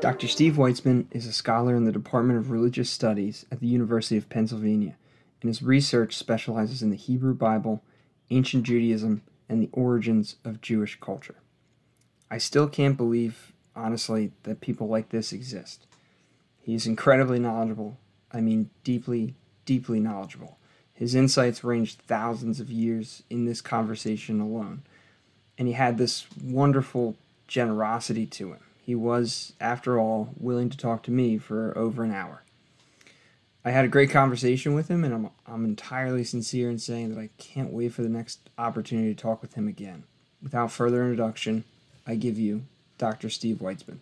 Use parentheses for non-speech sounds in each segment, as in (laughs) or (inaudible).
Dr. Steve Weitzman is a scholar in the Department of Religious Studies at the University of Pennsylvania, and his research specializes in the Hebrew Bible, ancient Judaism, and the origins of Jewish culture. I still can't believe, honestly, that people like this exist. He is incredibly knowledgeable, I mean, deeply, deeply knowledgeable. His insights ranged thousands of years in this conversation alone, and he had this wonderful generosity to him he was, after all, willing to talk to me for over an hour. I had a great conversation with him, and I'm, I'm entirely sincere in saying that I can't wait for the next opportunity to talk with him again. Without further introduction, I give you Dr. Steve Weitzman.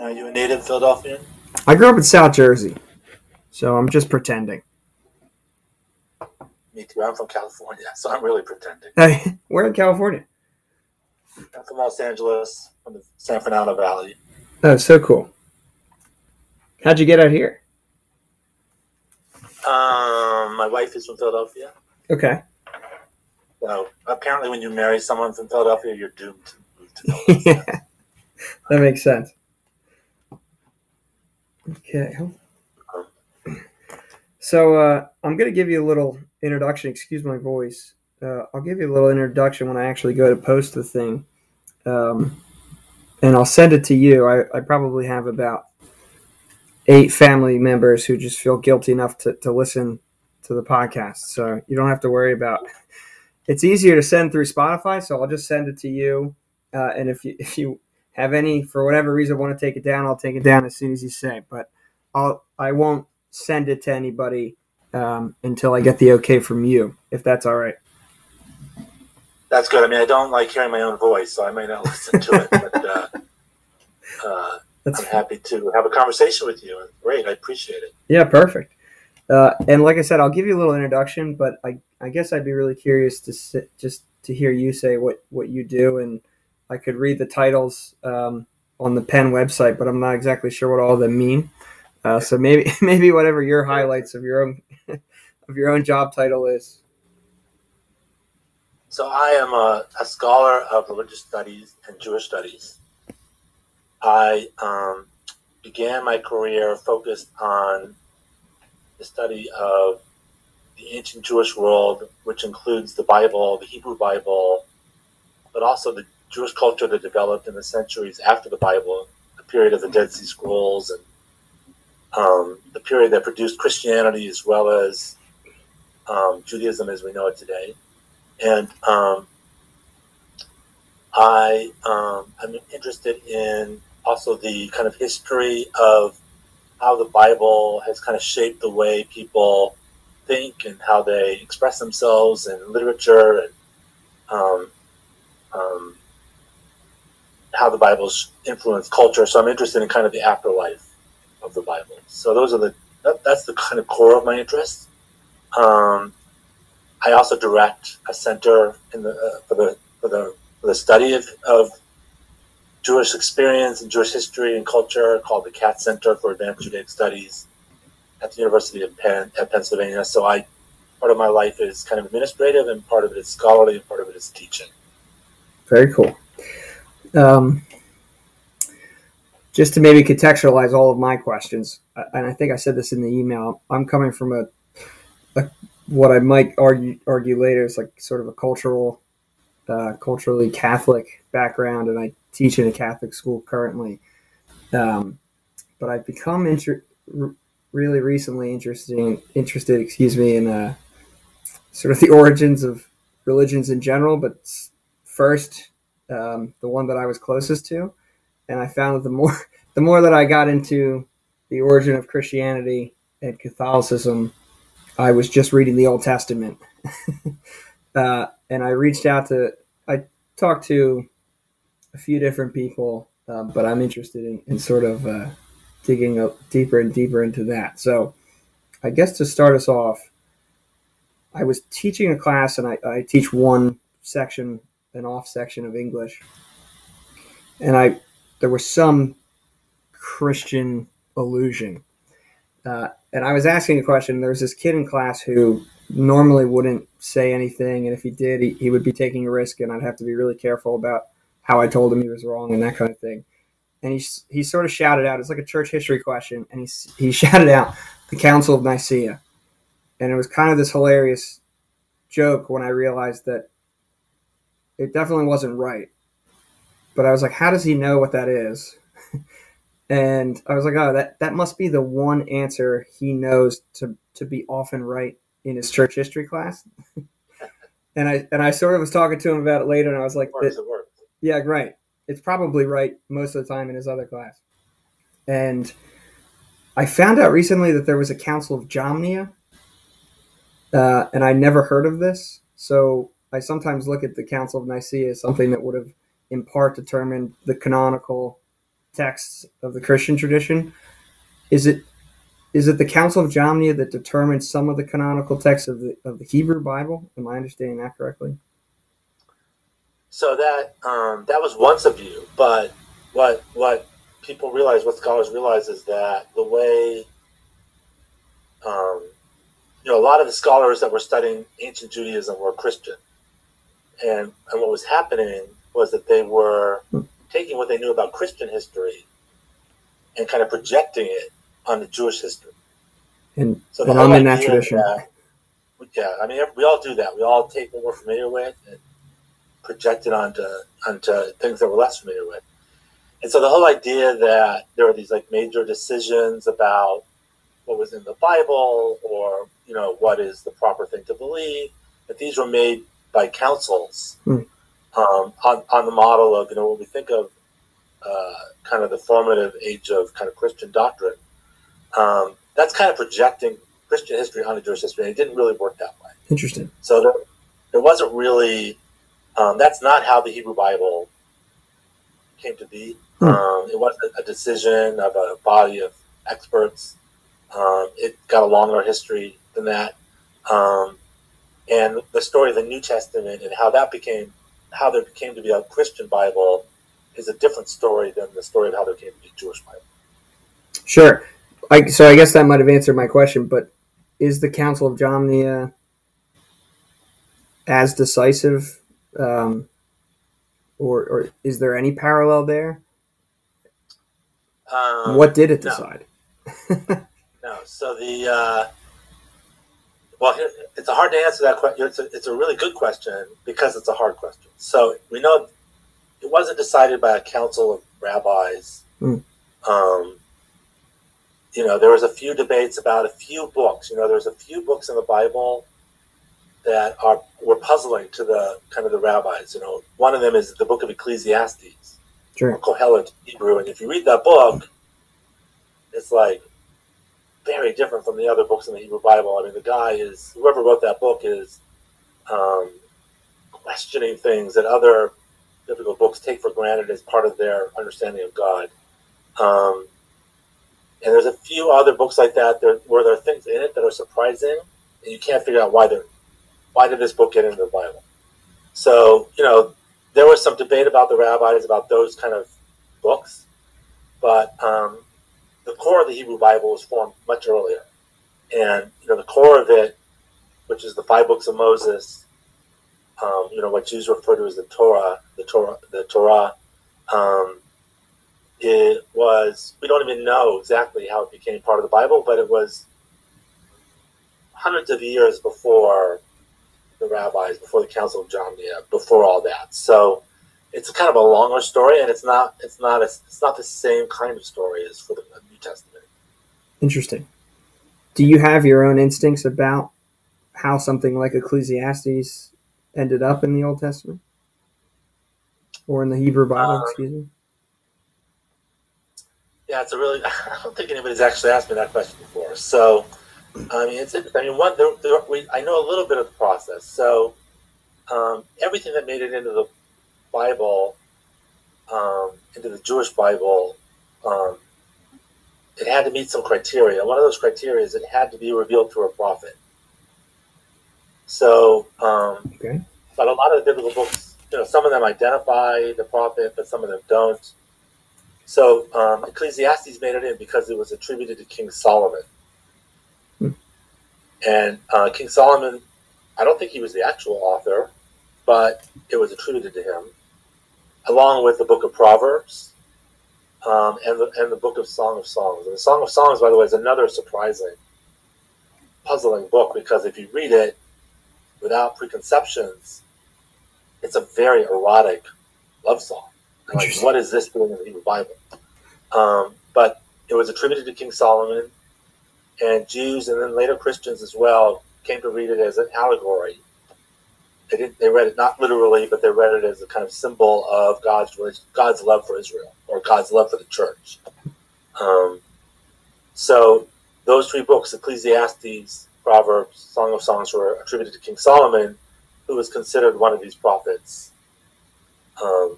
Are you a native Philadelphian? I grew up in South Jersey, so I'm just pretending. Me too. I'm from California, so I'm really pretending. Hey, (laughs) where in California? I'm from Los Angeles, from the San Fernando Valley. Oh, so cool. How'd you get out here? Um, my wife is from Philadelphia. Okay. So apparently, when you marry someone from Philadelphia, you're doomed to move to (laughs) Philadelphia. yeah, that makes sense. Okay. So uh, I'm going to give you a little introduction. Excuse my voice. Uh, I'll give you a little introduction when I actually go to post the thing, um, and I'll send it to you. I, I, probably have about eight family members who just feel guilty enough to, to listen to the podcast, so you don't have to worry about. It's easier to send through Spotify, so I'll just send it to you. Uh, and if you if you have any for whatever reason want to take it down, I'll take it down as soon as you say. But I'll I won't send it to anybody um, until I get the okay from you, if that's all right. That's good. I mean, I don't like hearing my own voice, so I may not listen to it, but uh, (laughs) uh, I'm happy to have a conversation with you. Great, I appreciate it. Yeah, perfect. Uh, and like I said, I'll give you a little introduction, but I, I guess I'd be really curious to sit, just to hear you say what, what you do, and I could read the titles um, on the Penn website, but I'm not exactly sure what all of them mean. Uh, so maybe (laughs) maybe whatever your highlights of your own of your own job title is. So I am a, a scholar of religious studies and Jewish studies. I um, began my career focused on the study of the ancient Jewish world, which includes the Bible, the Hebrew Bible, but also the Jewish culture that developed in the centuries after the Bible, the period of the Dead Sea Scrolls and um, the period that produced Christianity as well as um, Judaism as we know it today. And um, I um, interested in also the kind of history of how the Bible has kind of shaped the way people think and how they express themselves in literature and um, um, how the Bible's influenced culture. So I'm interested in kind of the afterlife of the Bible. So those are the that, that's the kind of core of my interest. Um, I also direct a center in the uh, for the for the for the study of, of Jewish experience and Jewish history and culture called the Katz Center for Advanced Judaic Studies at the University of Penn at Pennsylvania. So I part of my life is kind of administrative and part of it is scholarly and part of it is teaching. Very cool. Um, just to maybe contextualize all of my questions, and I think I said this in the email, I'm coming from a what I might argue argue later is like sort of a cultural, uh, culturally Catholic background, and I teach in a Catholic school currently. Um, but I've become inter- really recently interesting interested, excuse me, in uh, sort of the origins of religions in general. But first, um, the one that I was closest to and I found that the more (laughs) the more that I got into the origin of Christianity and Catholicism, I was just reading the Old Testament, (laughs) uh, and I reached out to I talked to a few different people, uh, but I'm interested in, in sort of uh, digging up deeper and deeper into that. So, I guess to start us off, I was teaching a class, and I, I teach one section, an off section of English, and I there was some Christian illusion. Uh, and I was asking a question. There was this kid in class who normally wouldn't say anything, and if he did, he, he would be taking a risk, and I'd have to be really careful about how I told him he was wrong and that kind of thing. And he he sort of shouted out, it's like a church history question, and he he (laughs) shouted out the Council of Nicaea, and it was kind of this hilarious joke when I realized that it definitely wasn't right. But I was like, how does he know what that is? And I was like, oh, that that must be the one answer he knows to to be often right in his church history class. (laughs) and I and I sort of was talking to him about it later, and I was like, Works, it works. yeah, right. It's probably right most of the time in his other class. And I found out recently that there was a Council of Jamnia, uh, and I never heard of this. So I sometimes look at the Council of Nicaea as something that would have, in part, determined the canonical texts of the Christian tradition. Is it is it the Council of Jamnia that determines some of the canonical texts of the of the Hebrew Bible? Am I understanding that correctly? So that um, that was once a view, but what what people realize, what scholars realize, is that the way um, you know a lot of the scholars that were studying ancient Judaism were Christian, and and what was happening was that they were taking what they knew about Christian history and kind of projecting it on the Jewish history. And, so and I'm in that tradition. That, yeah, I mean, we all do that. We all take what we're familiar with and project it onto onto things that we're less familiar with. And so the whole idea that there are these like major decisions about what was in the Bible or you know what is the proper thing to believe, that these were made by councils hmm. Um, on on the model of you know what we think of uh, kind of the formative age of kind of Christian doctrine. Um, that's kind of projecting Christian history onto Jewish history, and it didn't really work that way. Interesting. So there, there wasn't really um, that's not how the Hebrew Bible came to be. Hmm. Um, it wasn't a decision of a body of experts. Um, it got a longer history than that. Um, and the story of the New Testament and how that became, how there came to be a Christian Bible is a different story than the story of how there came to be a Jewish Bible. Sure. I, so I guess that might have answered my question, but is the Council of Jamnia as decisive um, or, or is there any parallel there? Um, what did it decide? No. (laughs) no. So the uh, well, it's a hard to answer that question. It's a, it's a really good question because it's a hard question. So we know it wasn't decided by a council of rabbis. Mm. Um, you know, there was a few debates about a few books. You know, there's a few books in the Bible that are were puzzling to the kind of the rabbis. You know, one of them is the book of Ecclesiastes, sure. or Kohelet Hebrew, and if you read that book, it's like very different from the other books in the Hebrew Bible. I mean, the guy is whoever wrote that book is um, questioning things that other biblical books take for granted as part of their understanding of God. Um, and there's a few other books like that there, where there are things in it that are surprising, and you can't figure out why they're why did this book get into the Bible? So, you know, there was some debate about the rabbis about those kind of books, but um, the core of the Hebrew Bible was formed much earlier. And, you know, the core of it, which is the five books of Moses, um, you know, what Jews refer to as the Torah, the Torah, the Torah, um, it was, we don't even know exactly how it became part of the Bible, but it was hundreds of years before the rabbis, before the Council of Jamnia, before all that. So it's kind of a longer story, and it's not it's not a, it's not the same kind of story as for the Testament. Interesting. Do you have your own instincts about how something like Ecclesiastes ended up in the Old Testament or in the Hebrew Bible? Um, excuse me. Yeah, it's a really. (laughs) I don't think anybody's actually asked me that question before. So I mean, it's I mean, one, there, there, we, I know a little bit of the process. So, um, everything that made it into the Bible, um, into the Jewish Bible, um, it had to meet some criteria. One of those criteria is it had to be revealed through a prophet. So, um, okay. but a lot of the biblical books, you know, some of them identify the prophet, but some of them don't. So, um, Ecclesiastes made it in because it was attributed to King Solomon And uh, King Solomon, I don't think he was the actual author, but it was attributed to him, along with the book of Proverbs um, and, the, and the book of Song of Songs. And the Song of Songs, by the way, is another surprising, puzzling book because if you read it without preconceptions, it's a very erotic love song. Like, what is this doing in the Hebrew Bible? Um, but it was attributed to King Solomon, and Jews and then later Christians as well came to read it as an allegory. They didn't. They read it not literally, but they read it as a kind of symbol of God's God's love for Israel or God's love for the church. Um, so those three books, Ecclesiastes, Proverbs, Song of Songs, were attributed to King Solomon, who was considered one of these prophets um,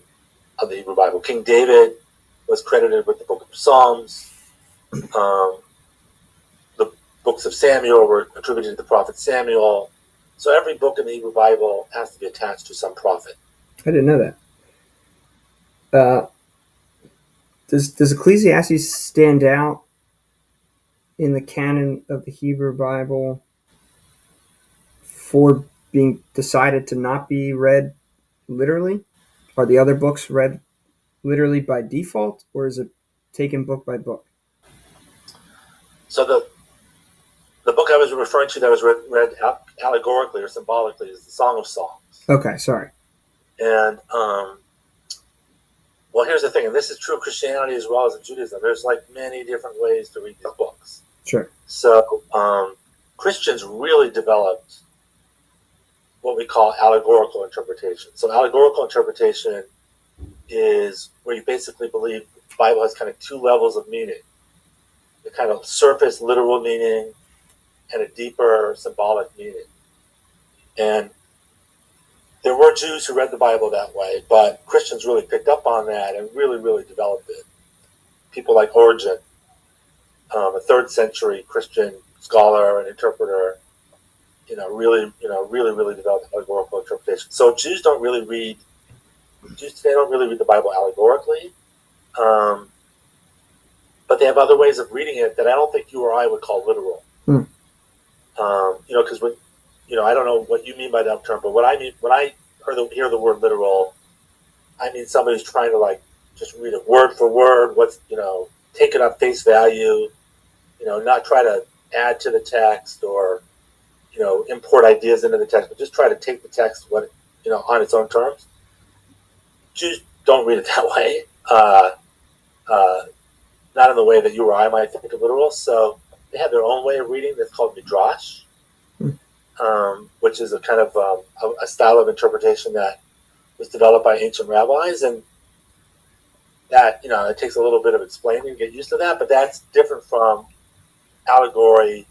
of the Hebrew Bible. King David was credited with the book of Psalms. Um, the books of Samuel were attributed to the prophet Samuel. So every book in the Hebrew Bible has to be attached to some prophet. I didn't know that. Uh, does does Ecclesiastes stand out in the canon of the Hebrew Bible for being decided to not be read literally? Are the other books read literally by default, or is it taken book by book? So the the book I was referring to that was read, read allegorically or symbolically is the Song of Songs. Okay, sorry. And um, well, here's the thing, and this is true of Christianity as well as in Judaism. There's like many different ways to read these books. Sure. So um, Christians really developed what we call allegorical interpretation. So allegorical interpretation is where you basically believe the Bible has kind of two levels of meaning the kind of surface literal meaning and a deeper symbolic meaning. And there were Jews who read the Bible that way, but Christians really picked up on that and really, really developed it. People like Origen, um, a third century Christian scholar and interpreter, you know, really, you know, really, really developed allegorical interpretation. So Jews don't really read Jews today don't really read the Bible allegorically, um, but they have other ways of reading it that I don't think you or I would call literal. Hmm. Um, you know, because when you know, I don't know what you mean by that term, but what I mean when I hear the, hear the word literal, I mean somebody's trying to like just read it word for word. What's you know, take it on face value. You know, not try to add to the text or you know import ideas into the text, but just try to take the text what you know on its own terms. Just don't read it (laughs) that way. Uh, uh, not in the way that you or I might think of literal. So they have their own way of reading that's called midrash, hmm. um, which is a kind of um, a, a, style of interpretation that was developed by ancient rabbis, and that you know it takes a little bit of explaining to get used to that. But that's different from allegory.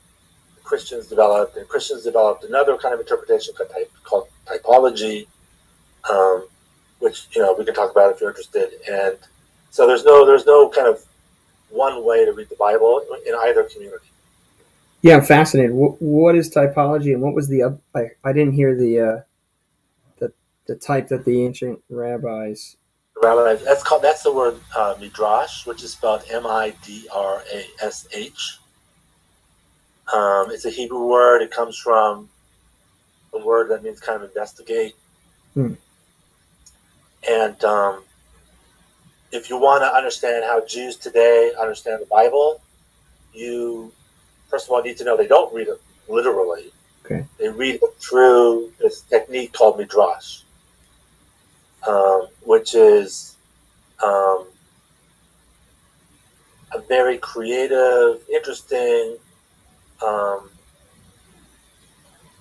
Christians developed, and Christians developed another kind of interpretation called, type, called typology. Um, which you know we can talk about if you're interested. And so there's no there's no kind of one way to read the Bible in either community. Yeah, I'm fascinated. what, what is typology, and what was the I, I didn't hear the uh, the the type that the ancient rabbis. Rabbis. That's called. That's the word uh, midrash, which is spelled M I D R A S H. Um, it's a Hebrew word. It comes from a word that means kind of investigate. Hmm. And um, if you want to understand how Jews today understand the Bible, you first of all need to know they don't read it literally. Okay. They read it through this technique called midrash, um, which is um, a very creative, interesting um,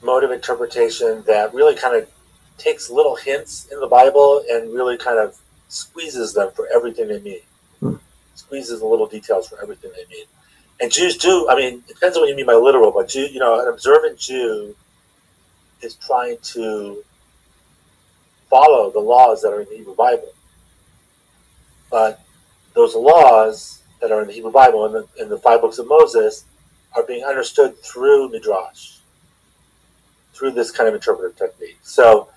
mode of interpretation that really kind of takes little hints in the Bible and really kind of squeezes them for everything they mean. Hmm. Squeezes the little details for everything they mean. And Jews do, I mean, it depends on what you mean by literal, but Jew, you know, an observant Jew is trying to follow the laws that are in the Hebrew Bible. But those laws that are in the Hebrew Bible and the, in the five books of Moses are being understood through Midrash, through this kind of interpretive technique. So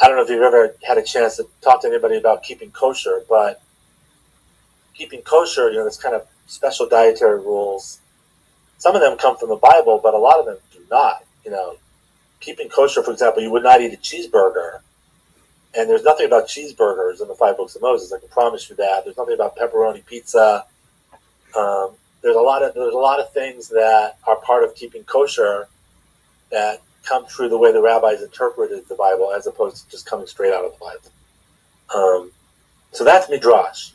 I don't know if you've ever had a chance to talk to anybody about keeping kosher, but keeping kosher, you know, this kind of special dietary rules. Some of them come from the Bible, but a lot of them do not. You know, keeping kosher, for example, you would not eat a cheeseburger. And there's nothing about cheeseburgers in the five books of Moses. I can promise you that. There's nothing about pepperoni pizza. Um, there's a lot of there's a lot of things that are part of keeping kosher that come through the way the rabbis interpreted the Bible, as opposed to just coming straight out of the Bible. Um, so that's midrash.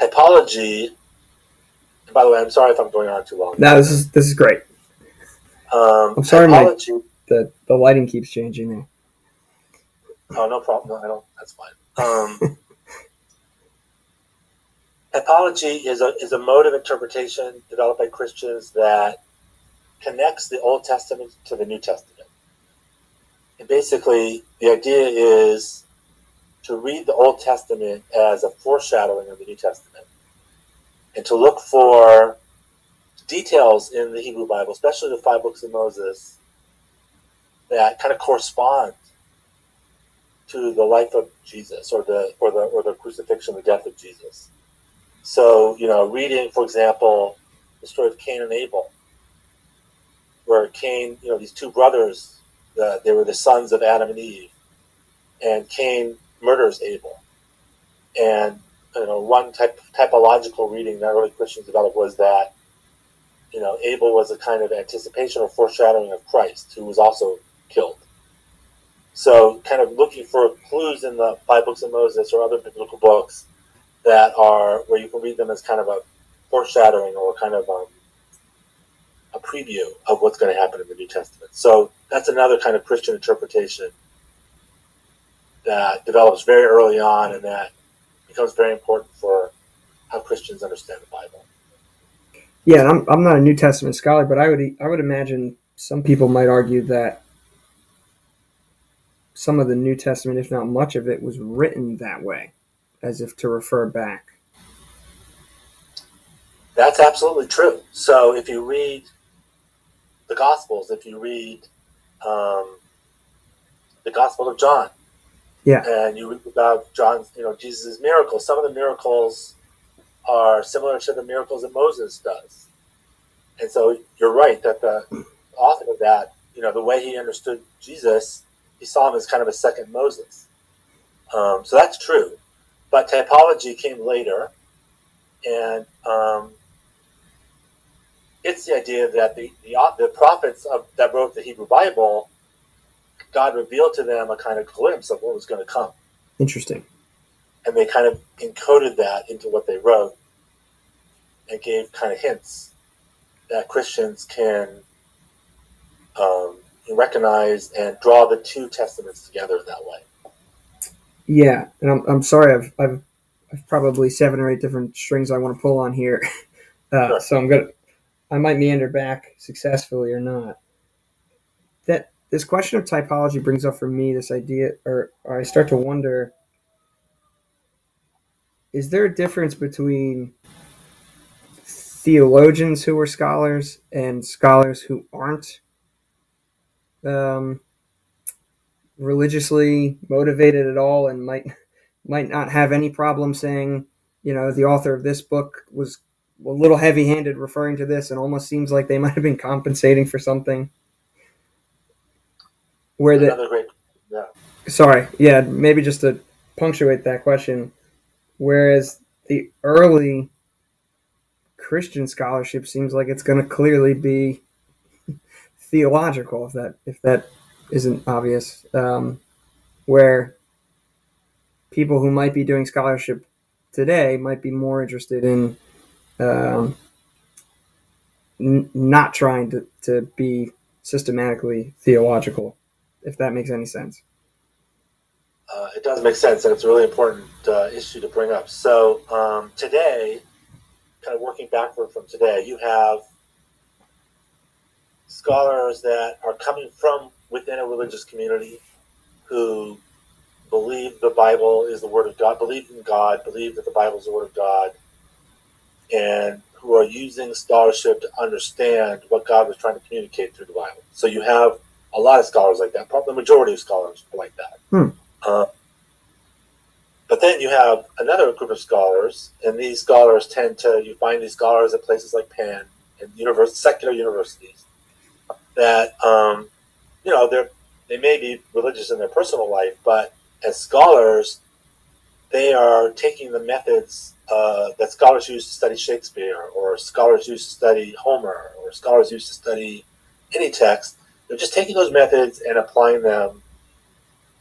Typology. By the way, I'm sorry if I'm going on too long. No, this is this is great. Um, I'm sorry, Mike. The the lighting keeps changing there. Oh, no problem. No, I don't. That's fine. Um, (laughs) typology is a is a mode of interpretation developed by Christians that connects the Old Testament to the New Testament. And basically, the idea is to read the Old Testament as a foreshadowing of the New Testament and to look for details in the Hebrew Bible, especially the five books of Moses, that kind of correspond to the life of Jesus or the or the or the crucifixion, the death of Jesus. So, you know, reading, for example, the story of Cain and Abel, where Cain, you know, these two brothers, uh, they were the sons of Adam and Eve, and Cain murders Abel. And you know, one type typological reading that early Christians developed was that you know Abel was a kind of anticipation or foreshadowing of Christ, who was also killed. So, kind of looking for clues in the five books of Moses or other biblical books that are where you can read them as kind of a foreshadowing or kind of um, a preview of what's going to happen in the New Testament. So that's another kind of Christian interpretation that develops very early on and that becomes very important for how Christians understand the Bible. Yeah, I'm, I'm not a New Testament scholar, but I would I would imagine some people might argue that some of the New Testament, if not much of it, was written that way, as if to refer back. That's absolutely true. So if you read the Gospels, if you read um, the Gospel of John, yeah. And you about John's, you know, Jesus' miracles. Some of the miracles are similar to the miracles that Moses does. And so you're right that the author of that, you know, the way he understood Jesus, he saw him as kind of a second Moses. Um, so that's true. But typology came later. And um, it's the idea that the, the, the prophets of, that wrote the Hebrew Bible God revealed to them a kind of glimpse of what was going to come. Interesting. And they kind of encoded that into what they wrote and gave kind of hints that Christians can um, recognize and draw the two testaments together in that way. Yeah, and I'm, I'm sorry, I've, I've, I've probably seven or eight different strings I want to pull on here. (laughs) Uh, sure. So I'm gonna, I might meander back successfully or not. This question of typology brings up for me this idea, or, or I start to wonder is there a difference between theologians who are scholars and scholars who aren't um, religiously motivated at all and might might not have any problem saying, you know, the author of this book was a little heavy-handed referring to this and almost seems like they might have been compensating for something where the Another great, yeah. sorry, yeah, maybe just to punctuate that question, whereas the early Christian scholarship seems like it's going to clearly be (laughs) theological, if that if that isn't obvious, um, where people who might be doing scholarship today might be more interested in um, n- not trying to, to be systematically theological if that makes any sense. Uh, it does make sense, and it's a really important uh, issue to bring up. So um, today, kind of working backward from today, you have scholars that are coming from within a religious community who believe the Bible is the Word of God, believe in God, believe that the Bible is the Word of God, and who are using scholarship to understand what God was trying to communicate through the Bible. So you have a lot of scholars like that. Probably the majority of scholars are like that. Hmm. Uh, but then you have another group of scholars, and these scholars tend to you find these scholars at places like Penn and univers- secular universities that um, you know they're they may be religious in their personal life, but as scholars, they are taking the methods uh, that scholars use to study Shakespeare, or scholars use to study Homer, or scholars use to study any text. They're just taking those methods and applying them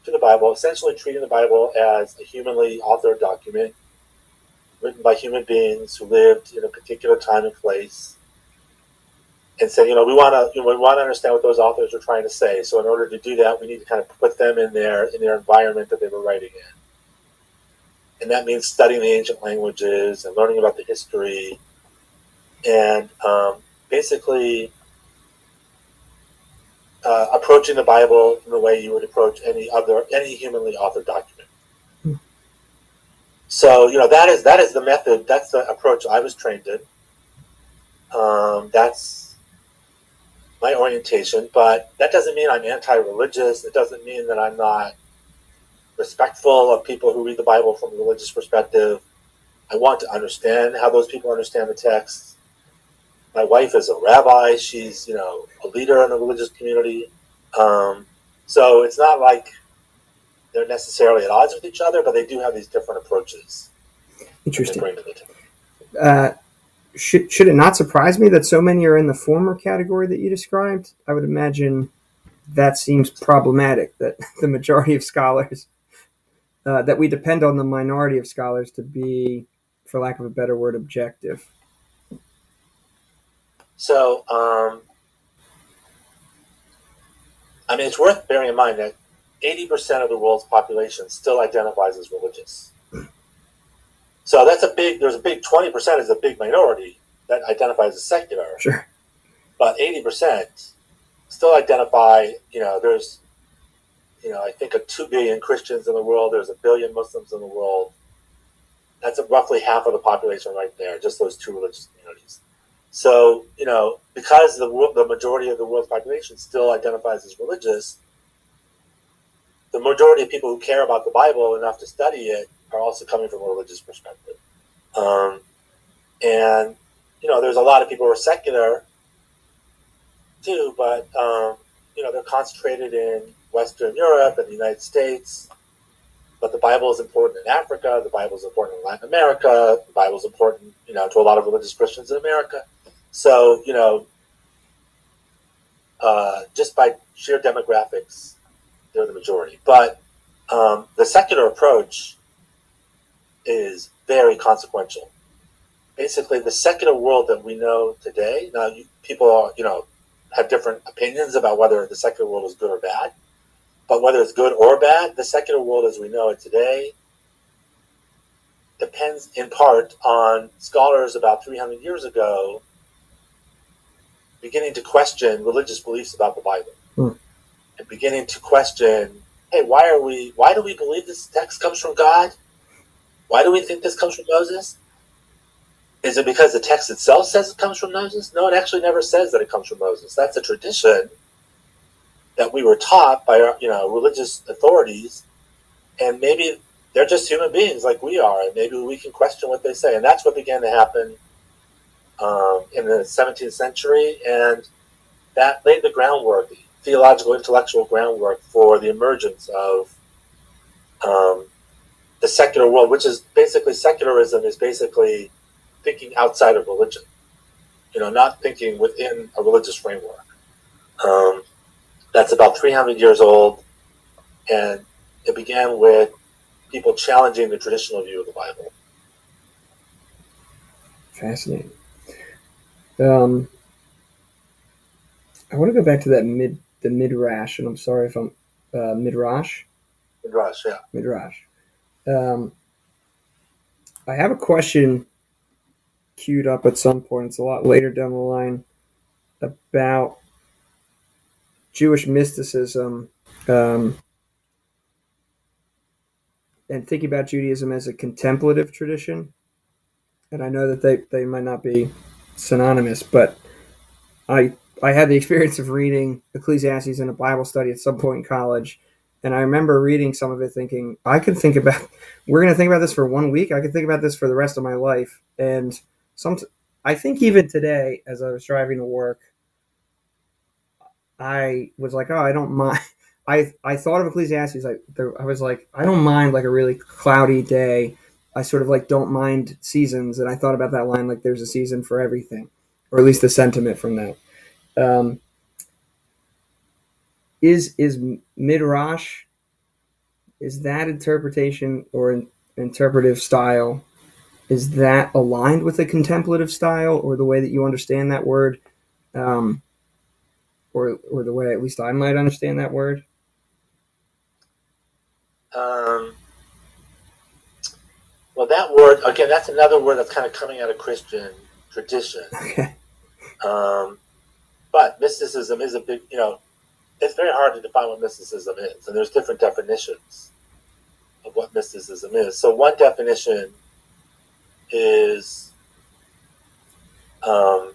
to the Bible, essentially treating the Bible as a humanly authored document written by human beings who lived in a particular time and place and saying, you know, we want to you know, we want to understand what those authors are trying to say. So in order to do that, we need to kind of put them in their in their environment that they were writing in, and that means studying the ancient languages and learning about the history, and um, basically uh, approaching the Bible in the way you would approach any other any humanly authored document. Hmm. So you know that is that is the method. That's the approach I was trained in. Um, that's my orientation, but that doesn't mean I'm anti-religious. It doesn't mean that I'm not respectful of people who read the Bible from a religious perspective. I want to understand how those people understand the text. My wife is a rabbi. She's, you know, a leader in the religious community. Um, so it's not like they're necessarily at odds with each other, but they do have these different approaches. Interesting. Uh, should should it not surprise me that so many are in the former category that you described? I would imagine that seems problematic. That (laughs) the majority of scholars uh, that we depend on the minority of scholars to be, for lack of a better word, objective. So, um, I mean, it's worth bearing in mind that 80% of the world's population still identifies as religious. So that's a big. There's a big twenty percent is a big minority that identifies as secular. Sure. But eighty percent still identify. You know, there's, you know, I think a two billion Christians in the world. There's a billion Muslims in the world. That's roughly half of the population right there. Just those two religious communities. So you know, because the the majority of the world's population still identifies as religious, the majority of people who care about the Bible enough to study it are also coming from a religious perspective. Um, and, you know, there's a lot of people who are secular too, but, um, you know, they're concentrated in Western Europe and the United States. But the Bible is important in Africa. The Bible is important in Latin America. The Bible is important, you know, to a lot of religious Christians in America. So, you know, uh, just by sheer demographics, they're the majority. But um, the secular approach is very consequential. Basically, the secular world that we know today. Now, you, people are, you know, have different opinions about whether the secular world is good or bad. But whether it's good or bad, the secular world as we know it today depends in part on scholars about 300 years ago beginning to question religious beliefs about the Bible hmm. and beginning to question, hey, why are we? Why do we believe this text comes from God? Why do we think this comes from Moses? Is it because the text itself says it comes from Moses? No, it actually never says that it comes from Moses. That's a tradition that we were taught by our, you know, religious authorities, and maybe they're just human beings like we are, and maybe we can question what they say. And that's what began to happen um, in the 17th century, and that laid the groundwork, the theological, intellectual groundwork for the emergence of um, the secular world, which is basically secularism, is basically thinking outside of religion. You know, not thinking within a religious framework. Um, that's about 300 years old, and it began with people challenging the traditional view of the Bible. Fascinating. Um, I want to go back to that mid the midrash, and I'm sorry if I'm uh, midrash. Midrash, yeah. Midrash. Um, I have a question queued up at some point. It's a lot later down the line about Jewish mysticism um, and thinking about Judaism as a contemplative tradition. And I know that they, they might not be synonymous, but I I had the experience of reading Ecclesiastes in a Bible study at some point in college and I remember reading some of it thinking, I could think about, (laughs) we're going to think about this for one week. I could think about this for the rest of my life. And some, I think even today, as I was driving to work, I was like, oh, I don't mind. (laughs) I I thought of Ecclesiastes like there, I was like, I don't mind like a really cloudy day. I sort of like don't mind seasons, and I thought about that line like there's a season for everything, or at least the sentiment from that. Um, is is midrash is that interpretation or an interpretive style is that aligned with the contemplative style or the way that you understand that word um, or or the way at least i might understand that word um, well that word again that's another word that's kind of coming out of christian tradition. (laughs) Okay. Um, but mysticism is a big you know it's very hard to define what mysticism is, and there's different definitions of what mysticism is. So one definition is um,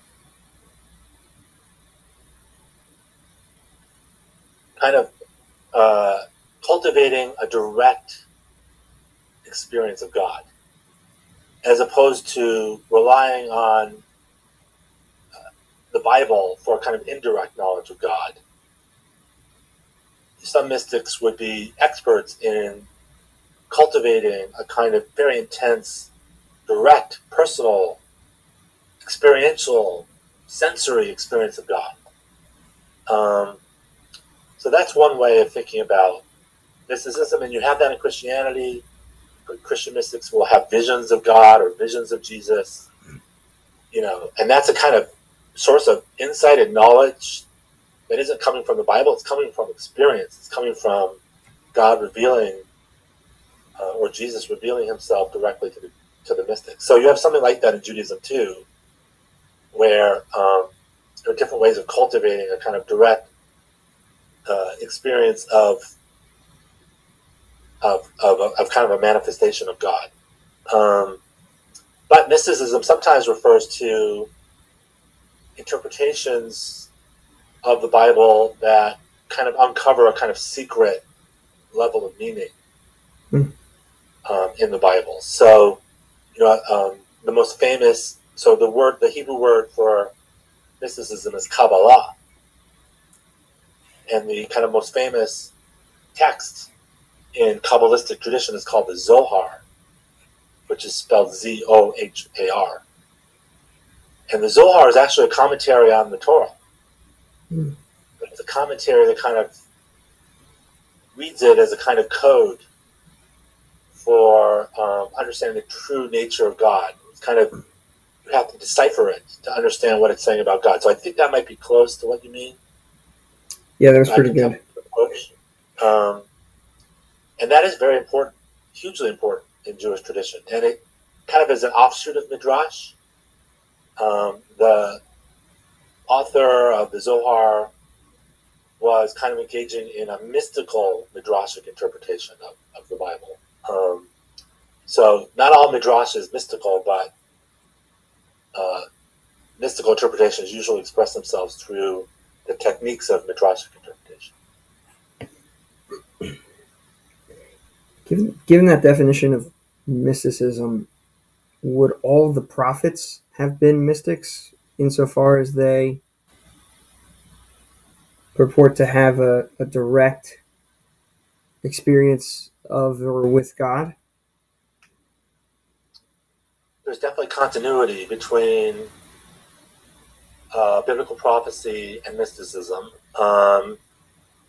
kind of uh, cultivating a direct experience of God, as opposed to relying on uh, the Bible for kind of indirect knowledge of God some mystics would be experts in cultivating a kind of very intense, direct, personal, experiential, sensory experience of God. Um, so that's one way of thinking about mysticism, and you have that in Christianity. Christian mystics will have visions of God or visions of Jesus, you know, and that's a kind of source of insight and knowledge that isn't coming from the Bible. It's coming from experience. It's coming from God revealing uh, or Jesus revealing Himself directly to the to the mystics. So you have something like that in Judaism too, where um, there are different ways of cultivating a kind of direct uh, experience of, of of, of kind of a manifestation of God. Um, but mysticism sometimes refers to interpretations of the Bible that kind of uncover a kind of secret level of meaning mm. um, in the Bible. So, you know, um, the most famous, so the word, the Hebrew word for mysticism is Kabbalah. And the kind of most famous text in Kabbalistic tradition is called the Zohar, which is spelled Z O H A R. And the Zohar is actually a commentary on the Torah. Mm. But it's a commentary that kind of reads it as a kind of code for um, understanding the true nature of God. It's kind of you have to decipher it to understand what it's saying about God. So I think that might be close to what you mean. Yeah, that was pretty good. Um, and that is very important, hugely important in Jewish tradition. And it kind of is an offshoot of Midrash. Um, the author of the Zohar was kind of engaging in a mystical midrashic interpretation of, of the Bible. Um, so not all midrash is mystical, but uh, mystical interpretations usually express themselves through the techniques of midrashic interpretation. Given, given that definition of mysticism, would all the prophets have been mystics, insofar as they purport to have a, a direct experience of or with God? There's definitely continuity between uh, biblical prophecy and mysticism. Um,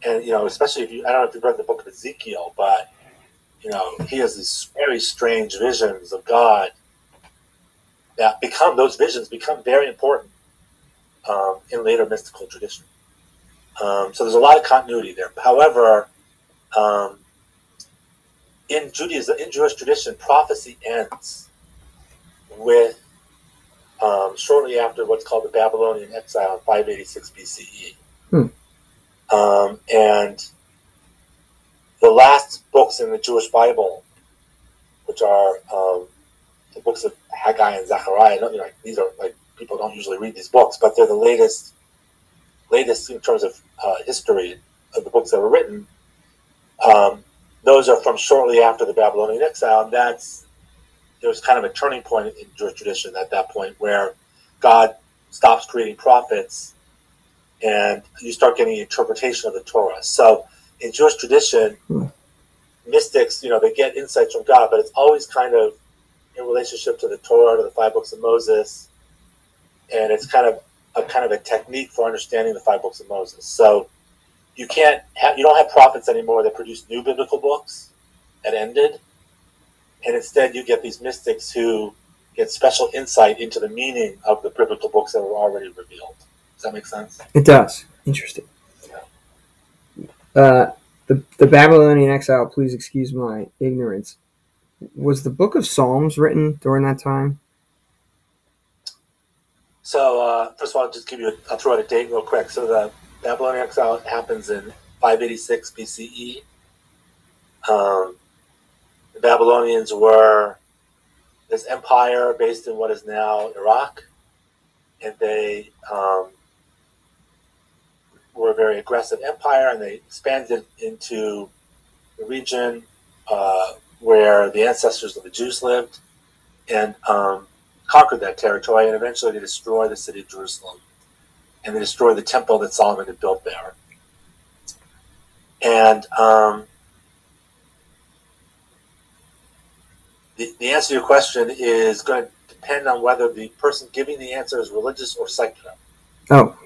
and, you know, especially if you, I don't know if you've read the book of Ezekiel, but, you know, he has these very strange visions of God that become those visions become very important um, in later mystical tradition. Um, so there's a lot of continuity there. However, um, in Judaism, in Jewish tradition, prophecy ends with um, shortly after what's called the Babylonian exile 586 BCE. Hmm. Um, and the last books in the Jewish Bible, which are um, the books of Haggai and Zechariah. You know, these are like people don't usually read these books, but they're the latest, latest in terms of uh, history of the books that were written. Um, those are from shortly after the Babylonian exile, and that's there was kind of a turning point in Jewish tradition at that point where God stops creating prophets and you start getting interpretation of the Torah. So in Jewish tradition, hmm. mystics, you know, they get insights from God, but it's always kind of in relationship to the Torah, to the five books of Moses, and it's kind of a kind of a technique for understanding the five books of Moses. So you can't have, you don't have prophets anymore that produce new biblical books that ended, and instead you get these mystics who get special insight into the meaning of the biblical books that were already revealed. Does that make sense? It does. Interesting. Uh, the the Babylonian exile. Please excuse my ignorance. Was the Book of Psalms written during that time? So uh, first of all, I'll just give you. A, I'll throw out a date real quick. So the Babylonian exile happens in 586 BCE. Um, the Babylonians were this empire based in what is now Iraq, and they um, were a very aggressive empire, and they expanded into the region uh, where the ancestors of the Jews lived, and um, conquered that territory. And eventually, they destroyed the city of Jerusalem, and they destroyed the temple that Solomon had built there. And um, the, the answer to your question is going to depend on whether the person giving the answer is religious or secular. Oh.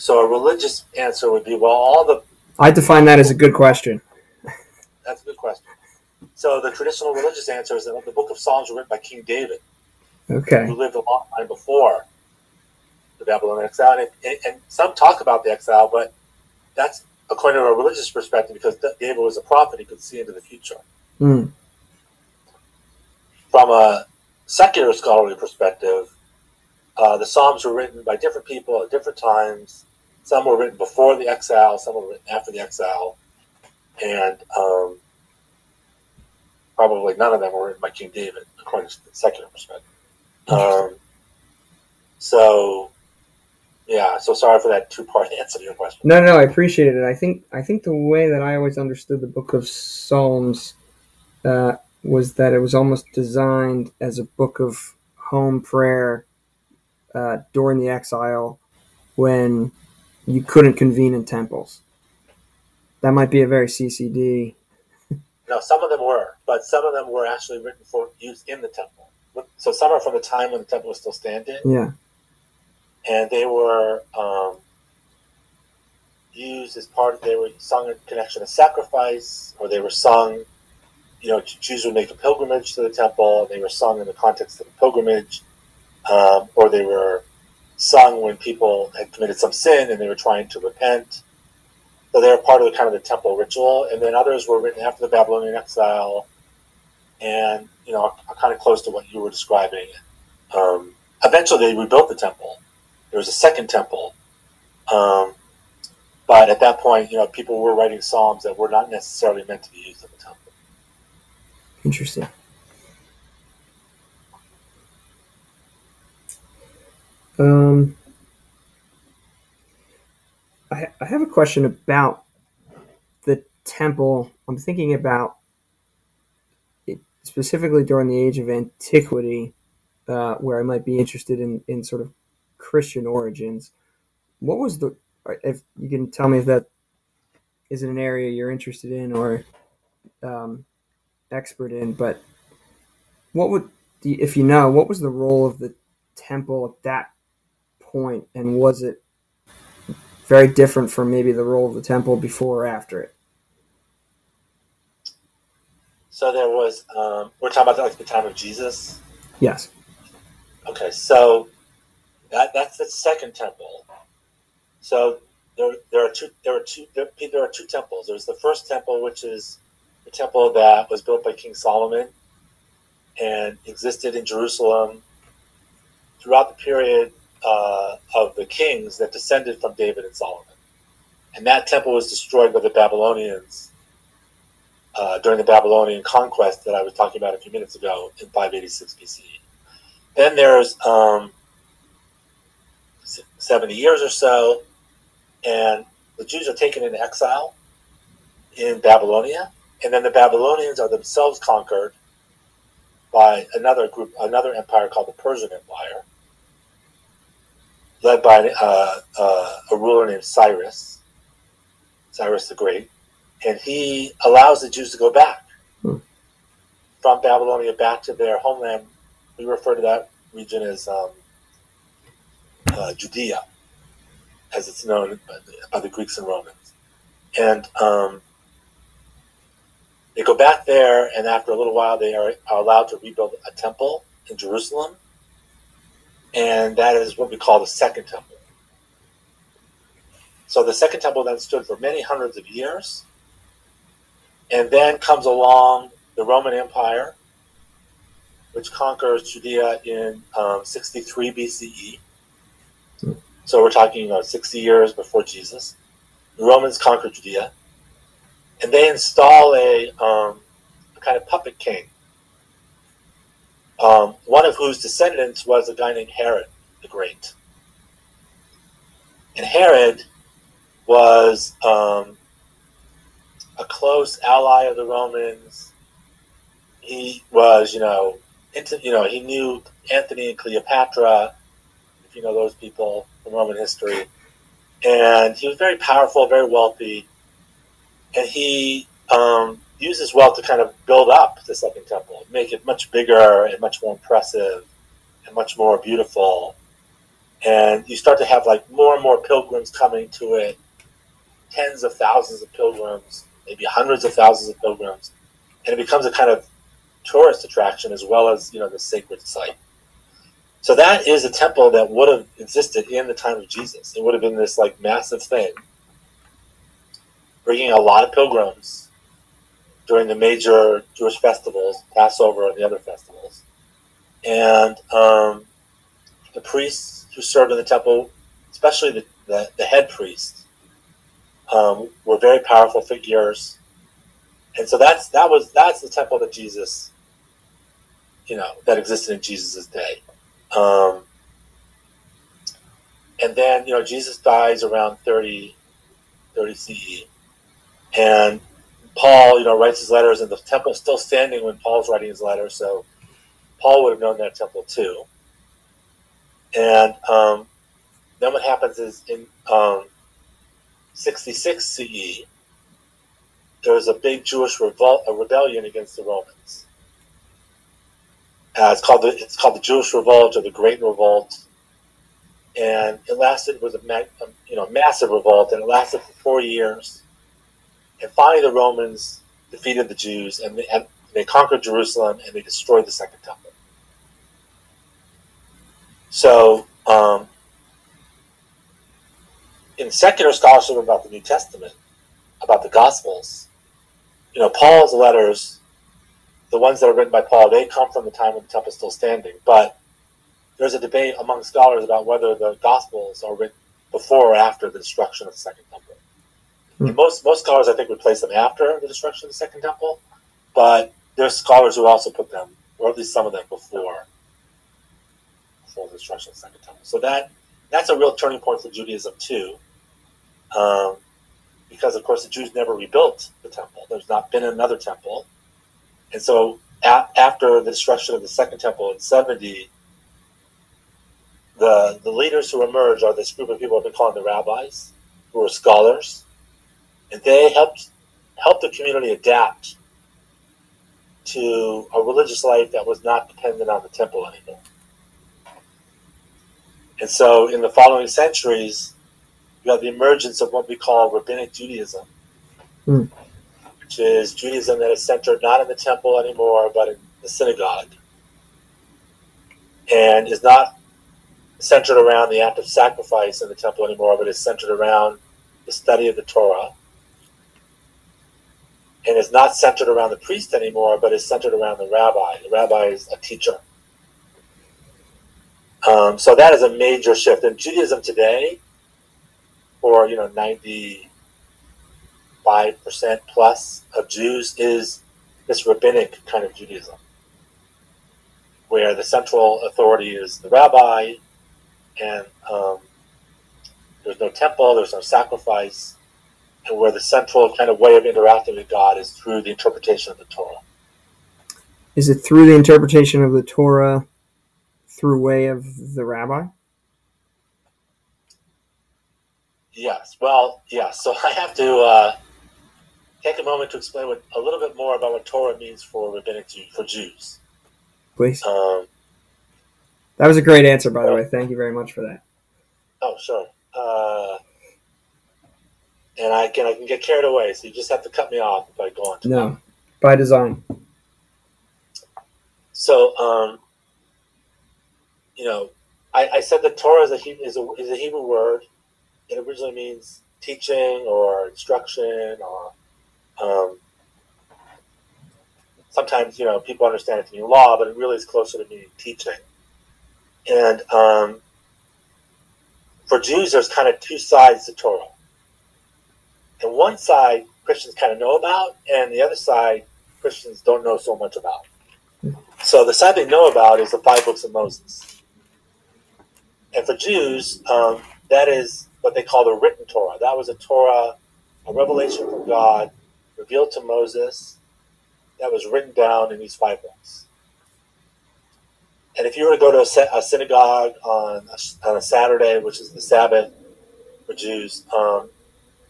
So a religious answer would be, well, all the. I define that as a good question. (laughs) That's a good question. So the traditional religious answer is that the Book of Psalms were written by King David. Okay. Who lived a long time before the Babylonian exile, and, and, and some talk about the exile, but that's according to a religious perspective because David was a prophet; he could see into the future. Mm from a secular scholarly perspective, uh, the Psalms were written by different people at different times. Some were written before the exile, some were written after the exile, and um, probably none of them were written by King David, according to the secular perspective. Um, so, yeah. So sorry for that two-part answer to your question. No, no, I appreciated it. I think I think the way that I always understood the Book of Psalms. Uh, was that it was almost designed as a book of home prayer uh, during the exile when you couldn't convene in temples. That might be a very CCD. No, some of them were, but some of them were actually written for use in the temple. So some are from the time when the temple was still standing. Yeah. And they were um, used as part of, they were sung in connection to sacrifice, or they were sung you know, Jews would make a pilgrimage to the temple, and they were sung in the context of the pilgrimage, um, or they were sung when people had committed some sin and they were trying to repent. So they were part of the kind of the temple ritual, and then others were written after the Babylonian exile, and you know, are kind of close to what you were describing. Um, eventually, they rebuilt the temple. There was a second temple, um, but at that point, you know, people were writing psalms that were not necessarily meant to be used in the temple. Interesting. Um, I, I have a question about the temple. I'm thinking about it specifically during the age of antiquity, uh, where I might be interested in, in sort of Christian origins. What was the, if you can tell me if that is an area you're interested in or um, expert in, but what would, if you know, what was the role of the temple at that point, and was it very different from maybe the role of the temple before or after it? So there was, um, we're talking about like the time of Jesus. Yes. Okay, so that that's the second temple. So there, there are two there are two there, there are two temples. There's the first temple, which is the temple that was built by King Solomon and existed in Jerusalem throughout the period uh, of the kings that descended from David and Solomon. And that temple was destroyed by the Babylonians uh, during the Babylonian conquest that I was talking about a few minutes ago in 586 BCE. Then there's um, 70 years or so, and the Jews are taken into exile in Babylonia and then the Babylonians are themselves conquered by another group, another empire called the Persian Empire. Led by uh, uh, a ruler named Cyrus, Cyrus the Great, and he allows the Jews to go back hmm. from Babylonia back to their homeland. We refer to that region as um, uh, Judea, as it's known by the, by the, Greeks and Romans. And um, they go back there, and after a little while, they are, are allowed to rebuild a temple in Jerusalem. And that is what we call the Second Temple. So the Second Temple then stood for many hundreds of years. And then comes along the Roman Empire, which conquers Judea in um, 63 BCE. So we're talking about 60 years before Jesus. The Romans conquer Judea. And they install a, um, a kind of puppet king, um, one of whose descendants was a guy named Herod the Great. And Herod was um, a close ally of the Romans. He was, you know, into, you know, he knew Antony and Cleopatra, if you know those people from Roman history. And he was very powerful, very wealthy. And he um, used his wealth to kind of build up the Second Temple, make it much bigger and much more impressive and much more beautiful. And you start to have like more and more pilgrims coming to it, tens of thousands of pilgrims, maybe hundreds of thousands of pilgrims. And it becomes a kind of tourist attraction as well as, you know, the sacred site. So that is a temple that would have existed in the time of Jesus. It would have been this like massive thing, bringing a lot of pilgrims during the major Jewish festivals, Passover and the other festivals. And um, the priests who served in the temple, especially the, the, the head priests, um, were very powerful figures. And so that's that was that's the temple that Jesus, you know, that existed in Jesus' day. Um, and then, you know, Jesus dies around 30, 30 CE. And Paul, you know, writes his letters, and the temple is still standing when Paul's writing his letter. So Paul would have known that temple too. And um, then what happens is in um, 66 CE, there was a big Jewish revolt, a rebellion against the Romans. Uh, it's called the it's called the Jewish Revolt or the Great Revolt, and it lasted was a you know massive revolt, and it lasted for four years. And finally, the Romans defeated the Jews, and they, and they conquered Jerusalem, and they destroyed the Second Temple. So, um, in secular scholarship about the New Testament, about the Gospels, you know, Paul's letters the ones that are written by Paul, they come from the time when the temple is still standing. But there's a debate among scholars about whether the Gospels are written before or after the destruction of the Second Temple. Mm-hmm. Most most scholars, I think, would place them after the destruction of the Second Temple, but there's scholars who also put them, or at least some of them, before before the destruction of the Second Temple. So that that's a real turning point for Judaism too, um, because of course the Jews never rebuilt the temple. There's not been another temple and so a- after the destruction of the Second Temple in 70, the, the leaders who emerge are this group of people I've been calling the rabbis, who are scholars, and they helped help the community adapt to a religious life that was not dependent on the temple anymore. And so, in the following centuries, you have the emergence of what we call rabbinic Judaism, mm which is Judaism that is centered not in the temple anymore, but in the synagogue, and is not centered around the act of sacrifice in the temple anymore, but is centered around the study of the Torah, and is not centered around the priest anymore, but is centered around the rabbi. The rabbi is a teacher. Um, so that is a major shift in Judaism today, for you know ninety 5% plus of Jews is this rabbinic kind of Judaism, where the central authority is the rabbi, and um, there's no temple, there's no sacrifice, and where the central kind of way of interacting with God is through the interpretation of the Torah. Is it through the interpretation of the Torah through way of the rabbi? Yes. Well, yeah. So (laughs) I have to uh, take a moment to explain what, a little bit more about what Torah means for rabbinic Jew, for Jews. Please. Um, that was a great answer, by the way. Thank you very much for that. Oh, sure. Uh, and I can I can get carried away, so you just have to cut me off if I go on. No, by design. So, um, you know, I, I said that Torah is a, is a is a Hebrew word. It originally means teaching or instruction, or um, sometimes you know people understand it to mean law, but it really is closer to meaning teaching. And um, for Jews, there's kind of two sides to Torah. And one side Christians kind of know about, and the other side Christians don't know so much about. So the side they know about is the five books of Moses. And for Jews, um, that is what they call the written Torah. That was a Torah, a revelation from God revealed to Moses that was written down in these five books. And if you were to go to a, synagogue on a, on a Saturday, which is the Sabbath for Jews, um,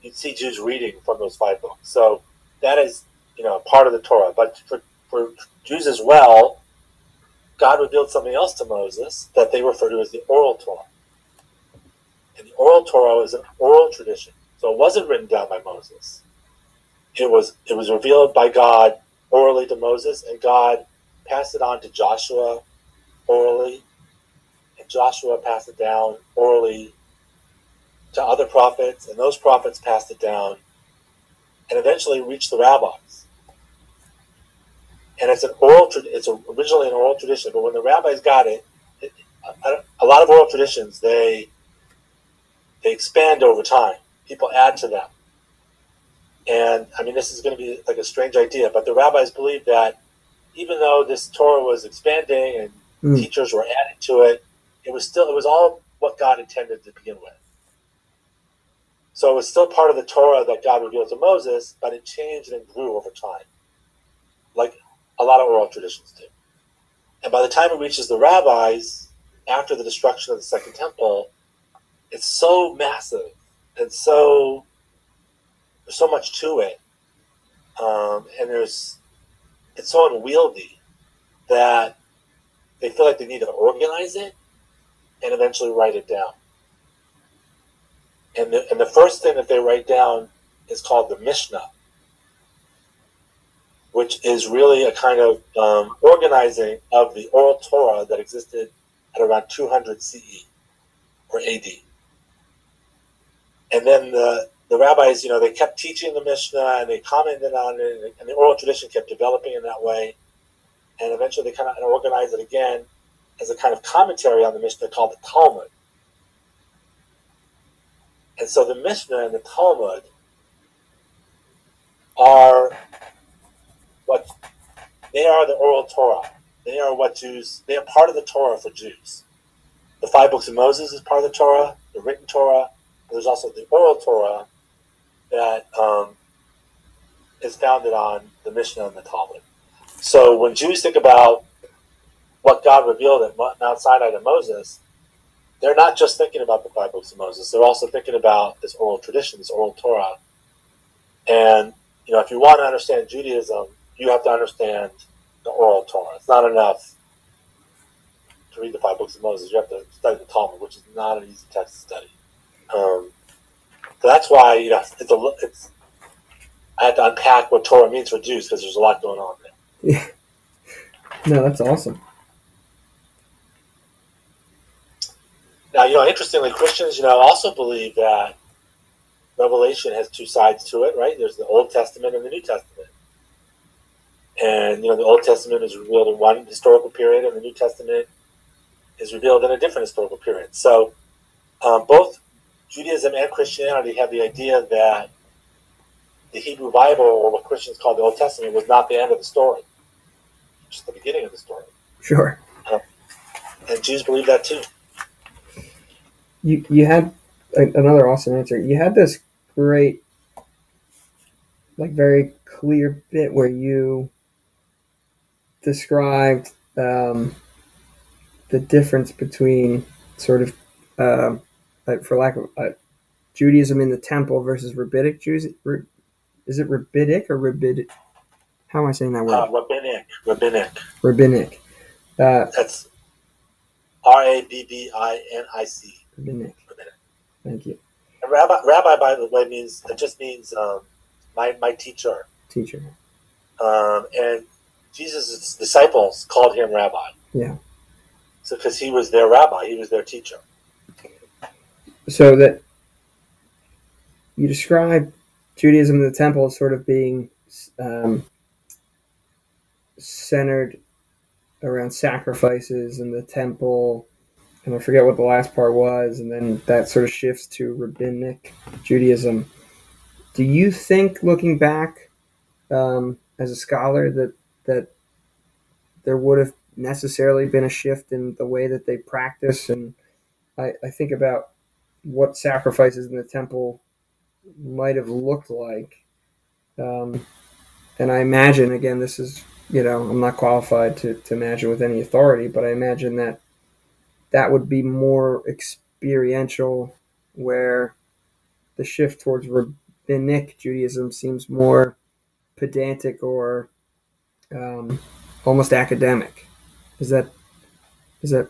you'd see Jews reading from those five books. So that is, you know, part of the Torah. But for, for Jews as well, God revealed something else to Moses that they refer to as the oral Torah. And the oral Torah is an oral tradition. So it wasn't written down by Moses. It was it was revealed by God orally to Moses, and God passed it on to Joshua orally, and Joshua passed it down orally to other prophets, and those prophets passed it down, and eventually reached the rabbis. And it's an oral. It's originally an oral tradition, but when the rabbis got it, it a lot of oral traditions they they expand over time. People add to them. And I mean, this is going to be like a strange idea, but the rabbis believed that even though this Torah was expanding and mm. teachers were adding to it, it was still it was all what God intended to begin with. So it was still part of the Torah that God revealed to Moses, but it changed and grew over time, like a lot of oral traditions do. And by the time it reaches the rabbis, after the destruction of the Second Temple, it's so massive and so there's so much to it, um, and there's it's so unwieldy that they feel like they need to organize it and eventually write it down. And the, and the first thing that they write down is called the Mishnah, which is really a kind of um, organizing of the oral Torah that existed at around 200 CE or AD. And then the, the rabbis, you know, they kept teaching the Mishnah and they commented on it, and the oral tradition kept developing in that way. And eventually they kind of organized it again as a kind of commentary on the Mishnah called the Talmud. And so the Mishnah and the Talmud are what they are the oral Torah. They are what Jews, they are part of the Torah for Jews. The five books of Moses is part of the Torah, the written Torah. There's also the oral Torah that um, is founded on the Mishnah and the Talmud. So when Jews think about what God revealed at Mount Sinai to Moses, they're not just thinking about the five books of Moses. They're also thinking about this oral tradition, this oral Torah. And you know, if you want to understand Judaism, you have to understand the oral Torah. It's not enough to read the five books of Moses. You have to study the Talmud, which is not an easy text to study. Um, so that's why you know it's a it's. I had to unpack what Torah means for Jews because there's a lot going on there. Yeah. (laughs) No, that's awesome. Now, you know, interestingly, Christians, you know, also believe that Revelation has two sides to it, right? There's the Old Testament and the New Testament. And, you know, the Old Testament is revealed in one historical period, and the New Testament is revealed in a different historical period. So, um, both Judaism and Christianity have the idea that the Hebrew Bible, or what Christians call the Old Testament, was not the end of the story, just the beginning of the story. Sure. Um, and Jews believe that too you you had a, another awesome answer. You had this great, like very clear bit where you described um, the difference between sort of, uh, for lack of, uh, Judaism in the temple versus rabbinic Jews. Is it rabbinic or rabbinic? How am I saying that word? Uh, rabbinic, rabbinic. Rabbinic. Uh, That's R A B B I N I C. Rabbinic. Thank you, And rabbi, rabbi, by the way, means it just means um, my my teacher. teacher. Um, and Jesus' disciples called him rabbi. Yeah. So because he was their rabbi, he was their teacher. So that you describe Judaism in the temple as sort of being um, centered around sacrifices in the temple, and I forget what the last part was, and then that sort of shifts to rabbinic Judaism. Do you think, looking back um, as a scholar, that that there would have necessarily been a shift in the way that they practice? And I, I think about what sacrifices in the temple might have looked like. Um, and I imagine, again, this is, you know, I'm not qualified to, to imagine with any authority, but I imagine that that would be more experiential, where the shift towards rabbinic Judaism seems more pedantic or um, almost academic. Is that is that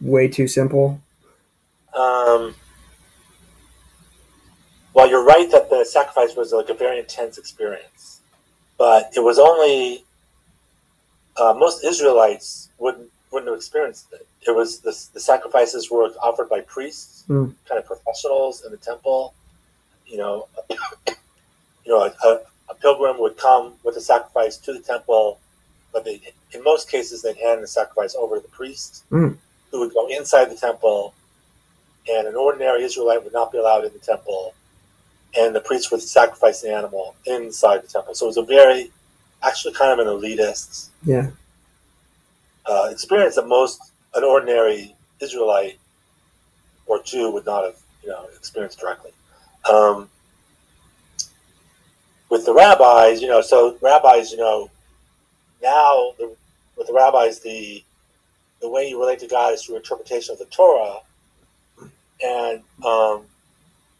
way too simple? Um, well, you're right that the sacrifice was like a very intense experience, but it was only uh, most Israelites wouldn't wouldn't have experienced it. It was the, the sacrifices were offered by priests, Mm. kind of professionals in the temple. You know, (coughs) you know, a, a, a pilgrim would come with a sacrifice to the temple, but they, in most cases, they'd hand the sacrifice over to the priest, Mm. who would go inside the temple, and an ordinary Israelite would not be allowed in the temple, and the priest would sacrifice the animal inside the temple. So it was a very, actually, kind of an elitist Yeah. Uh, experience that most an ordinary Israelite or Jew would not have, you know, experienced directly. Um, with the rabbis, you know, so rabbis, you know, now the, with the rabbis, the the way you relate to God is through interpretation of the Torah, and um,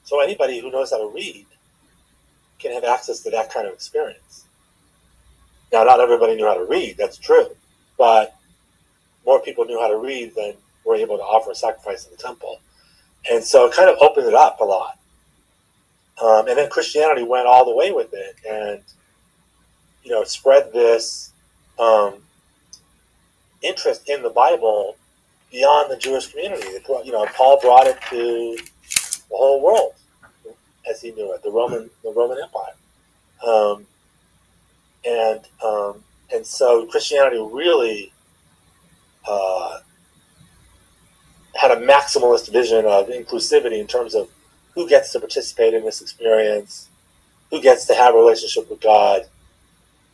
so anybody who knows how to read can have access to that kind of experience. Now, not everybody knew how to read. That's true, but more people knew how to read than were able to offer a sacrifice in the temple. And so it kind of opened it up a lot. Um, and then Christianity went all the way with it and, you know, spread this um, interest in the Bible beyond the Jewish community. You know, Paul brought it to the whole world as he knew it, the Roman, the Roman Empire. Um, and, um, and so Christianity really uh, had a maximalist vision of inclusivity in terms of who gets to participate in this experience, who gets to have a relationship with God.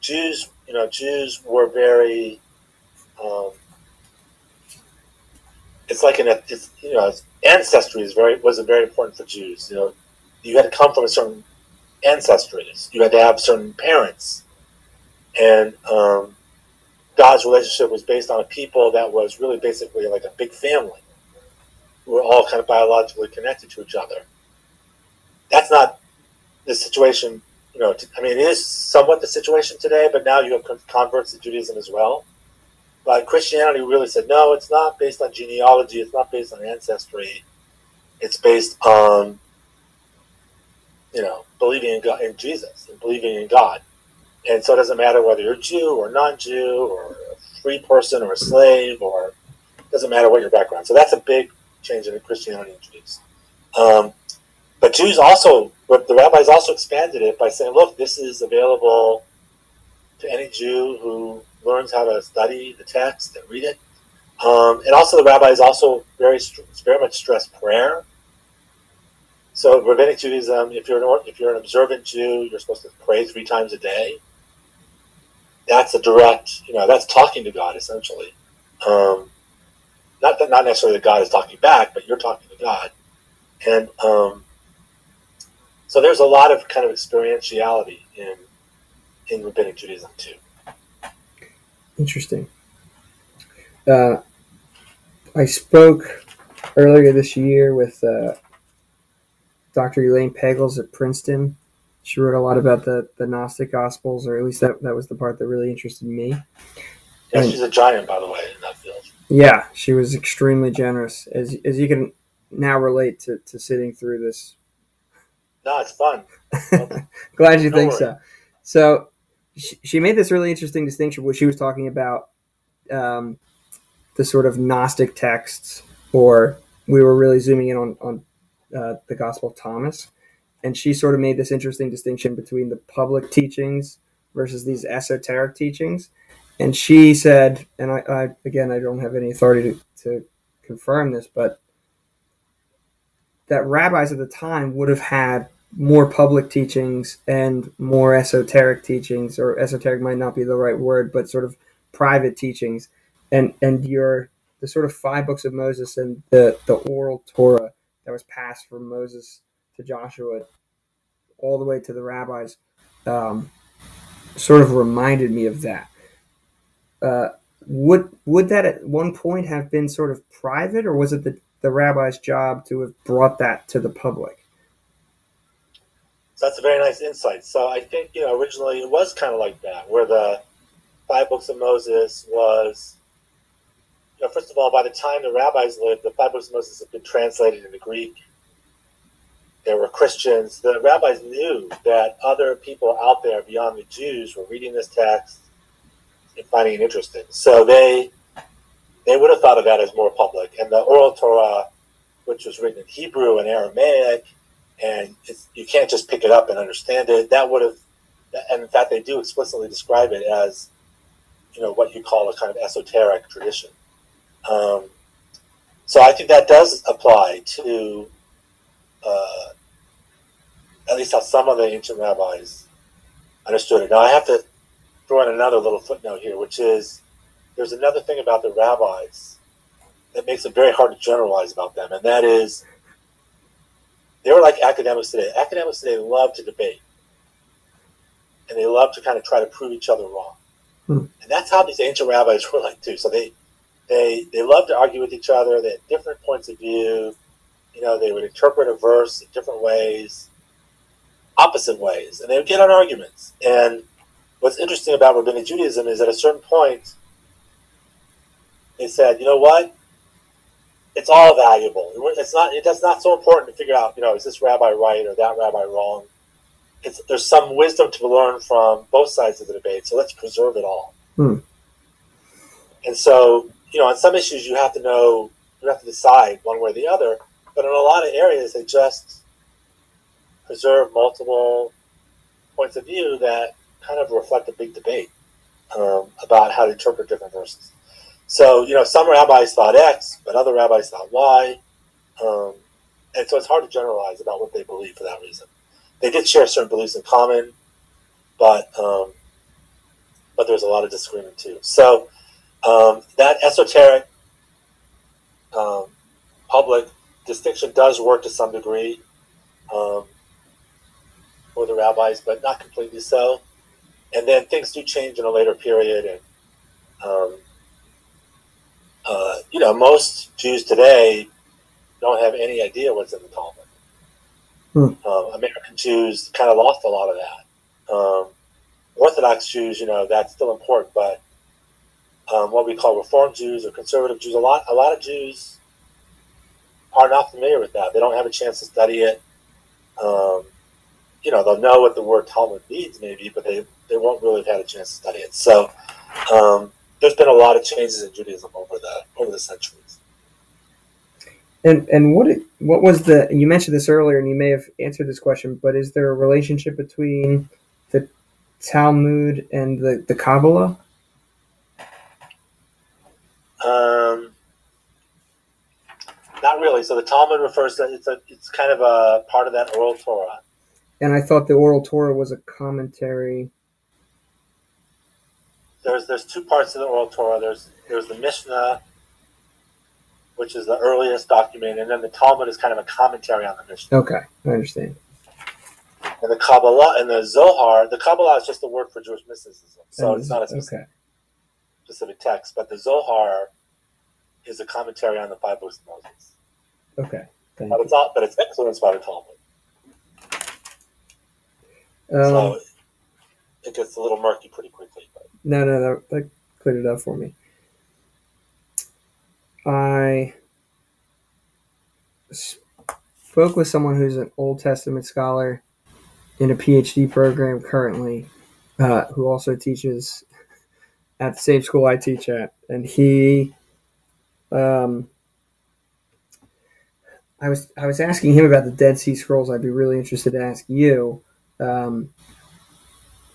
Jews, you know, Jews were very. Um, it's like an, it's, you know, ancestry is very was very important for Jews. You know, you had to come from a certain ancestry. You had to have certain parents, and um, God's relationship was based on a people that was really basically like a big family. We were all kind of biologically connected to each other. That's not the situation, you know. I mean, it is somewhat the situation today, but now you have converts to Judaism as well. But Christianity really said, no, it's not based on genealogy, it's not based on ancestry, it's based on, you know, believing in, God, in Jesus and believing in God. And so it doesn't matter whether you're Jew or non-Jew or a free person or a slave or doesn't matter what your background. So that's a big change in Christianity and Jews. Um, but Jews also, the rabbis also expanded it by saying, look, this is available to any Jew who learns how to study the text and read it. Um, and also, the rabbis also very very much stress prayer. So, rabbinic Judaism, if you're an if you're an observant Jew, you're supposed to pray three times a day. That's a direct, you know, that's talking to God essentially. Um, not that not necessarily that God is talking back, but you're talking to God, and um, so there's a lot of kind of experientiality in in rabbinic Judaism too. Interesting. Uh, I spoke earlier this year with uh, Dr. Elaine Pagels at Princeton. She wrote a lot about the, the Gnostic Gospels, or at least that, that was the part that really interested me. Yeah, And- she's a giant, by the way, in that field. Yeah, she was extremely generous, as as you can now relate to, to sitting through this. No, it's fun. (laughs) Glad you Don't think worry. so. So she, she made this really interesting distinction where she was talking about um, the sort of Gnostic texts, or we were really zooming in on on uh, the Gospel of Thomas, and she sort of made this interesting distinction between the public teachings versus these esoteric teachings. And she said, and I, I again, I don't have any authority to, to confirm this, but that rabbis at the time would have had more public teachings and more esoteric teachings, or esoteric might not be the right word, but sort of private teachings. And and your the sort of five books of Moses and the the oral Torah that was passed from Moses to Joshua, all the way to the rabbis, um, sort of reminded me of that. Uh, would would that at one point have been sort of private, or was it the the rabbi's job to have brought that to the public? So that's a very nice insight. So I think you know originally it was kind of like that, where the five books of Moses was. You know, first of all, by the time the rabbis lived, the five books of Moses had been translated into Greek. There were Christians. The rabbis knew that other people out there beyond the Jews were reading this text and finding it interesting. So they they would have thought of that as more public. And the oral Torah, which was written in Hebrew and Aramaic, and you can't just pick it up and understand it. That would have, and in fact, they do explicitly describe it as, you know, what you call a kind of esoteric tradition. Um, so I think that does apply to, uh, at least how some of the ancient rabbis understood it. Now I have to throw in another little footnote here, which is there's another thing about the rabbis that makes it very hard to generalize about them, and that is they were like academics today. Academics today love to debate, and they love to kind of try to prove each other wrong. Hmm. And that's how these ancient rabbis (laughs) were like too. So they they they love to argue with each other. They had different points of view. You know, they would interpret a verse in different ways, opposite ways, and they would get on arguments. And what's interesting about rabbinic Judaism is at a certain point, they said, you know what? It's all valuable. It's not. It's not so important to figure out. You know, is this rabbi right or that rabbi wrong? It's, there's some wisdom to learn from both sides of the debate. So let's preserve it all. Hmm. And so, you know, on some issues you have to know, you have to decide one way or the other. But in a lot of areas, they just preserve multiple points of view that kind of reflect a big debate um, about how to interpret different verses. So, you know, some rabbis thought X, but other rabbis thought Y. Um, and so it's hard to generalize about what they believe for that reason. They did share certain beliefs in common, but um, but there's a lot of disagreement too. So um, that esoteric um, public distinction does work to some degree um, for the rabbis, but not completely so. And then things do change in a later period, and um, uh, you know, most Jews today don't have any idea what's in the Talmud. Hmm. Um, American Jews kind of lost a lot of that. Um, Orthodox Jews, you know, that's still important, but um, what we call Reform Jews or conservative Jews, a lot, a lot of Jews are not familiar with that. They don't have a chance to study it. Um, you know, they'll know what the word Talmud means, maybe, but they, they won't really have had a chance to study it. So um, there's been a lot of changes in Judaism over the over the centuries. And and what it, what was the you mentioned this earlier and you may have answered this question, but is there a relationship between the Talmud and the, the Kabbalah? Um, not really. So the Talmud refers to it's a it's kind of a part of that oral Torah. And I thought the oral Torah was a commentary. There's there's two parts to the oral Torah. There's there's the Mishnah, which is the earliest document, and then the Talmud is kind of a commentary on the Mishnah. Okay, I understand. And the Kabbalah and the Zohar, the Kabbalah is just a word for Jewish mysticism, so it's not a specific, okay. specific text. But the Zohar is a commentary on the five books of Moses. Okay. Thank But you. it's all, but it's influenced by the Talmud. Um, so it gets a little murky pretty quickly. But. no, no, that, that cleared it up for me. I spoke with someone who's an Old Testament scholar in a PhD program currently, uh, who also teaches at the same school I teach at, and he, um, I was I was asking him about the Dead Sea Scrolls. I'd be really interested to ask you, um,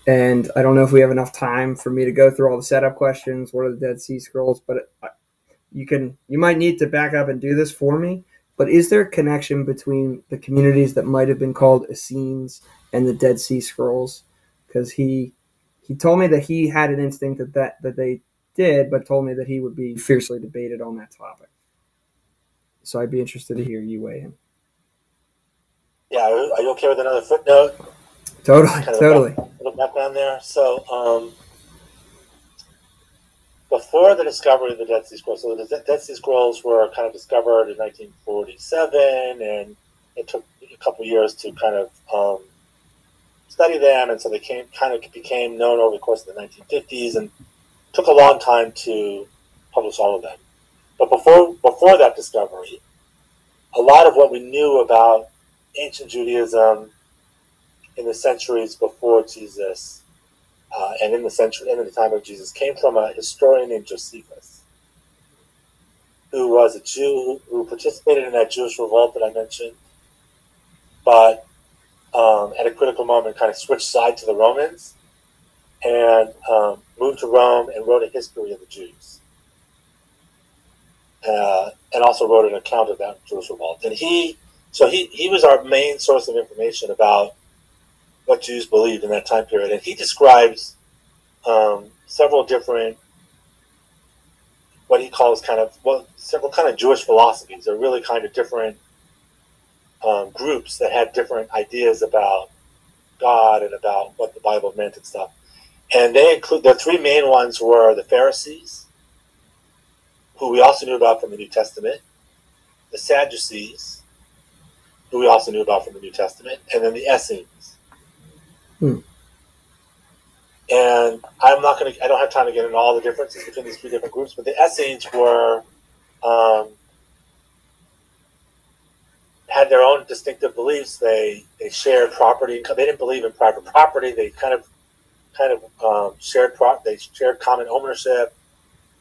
and I don't know if we have enough time for me to go through all the setup questions. What are the Dead Sea Scrolls? But you can you might need to back up and do this for me. But is there a connection between the communities that might have been called Essenes and the Dead Sea Scrolls? Because he he told me that he had an instinct that, that that they did, but told me that he would be fiercely debated on that topic. So I'd be interested to hear you weigh in. Yeah, are you okay with another footnote? Totally, kind of totally. A little background there. So, um, before the discovery of the Dead Sea Scrolls, so the Dead Sea Scrolls were kind of discovered in 1947, and it took a couple years to kind of um, study them, and so they came kind of became known over the course of the 1950s, and took a long time to publish all of them. But before before that discovery, a lot of what we knew about ancient Judaism in the centuries before Jesus uh, and in the century and in the time of Jesus came from a historian named Josephus, who was a Jew who participated in that Jewish revolt that I mentioned, but um, at a critical moment kind of switched side to the Romans and um, moved to Rome and wrote a history of the Jews. Uh, and also wrote an account of that Jewish revolt. And he, so he, he was our main source of information about what Jews believed in that time period. And he describes um, several different, what he calls kind of, well, several kind of Jewish philosophies. They're really kind of different um, groups that had different ideas about God and about what the Bible meant and stuff. And they include the three main ones were the Pharisees, who we also knew about from the New Testament, the Sadducees, who we also knew about from the New Testament, and then the Essenes. Hmm. And I'm not going to, I don't have time to get into all the differences between these three different groups, but the Essenes were, um, had their own distinctive beliefs. They, they shared property. They didn't believe in private property. They kind of, kind of um, shared, pro- they shared common ownership.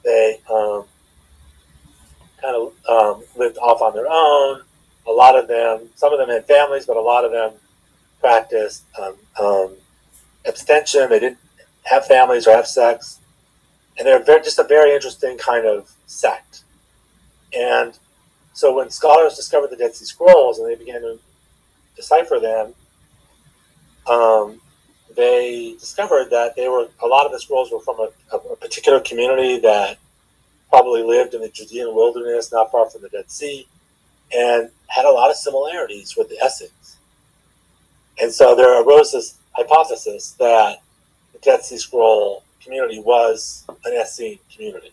They um, kind of um, lived off on their own. A lot of them, some of them had families, but a lot of them practiced um, um, abstention. They didn't have families or have sex, and they're very, just a very interesting kind of sect. And so when scholars discovered the Dead Sea Scrolls and they began to decipher them, um, they discovered that they were a lot of the scrolls were from a, a, particular community that probably lived in the Judean wilderness, not far from the Dead Sea, and had a lot of similarities with the Essenes. And so there arose this hypothesis that the Dead Sea Scroll community was an Essene community.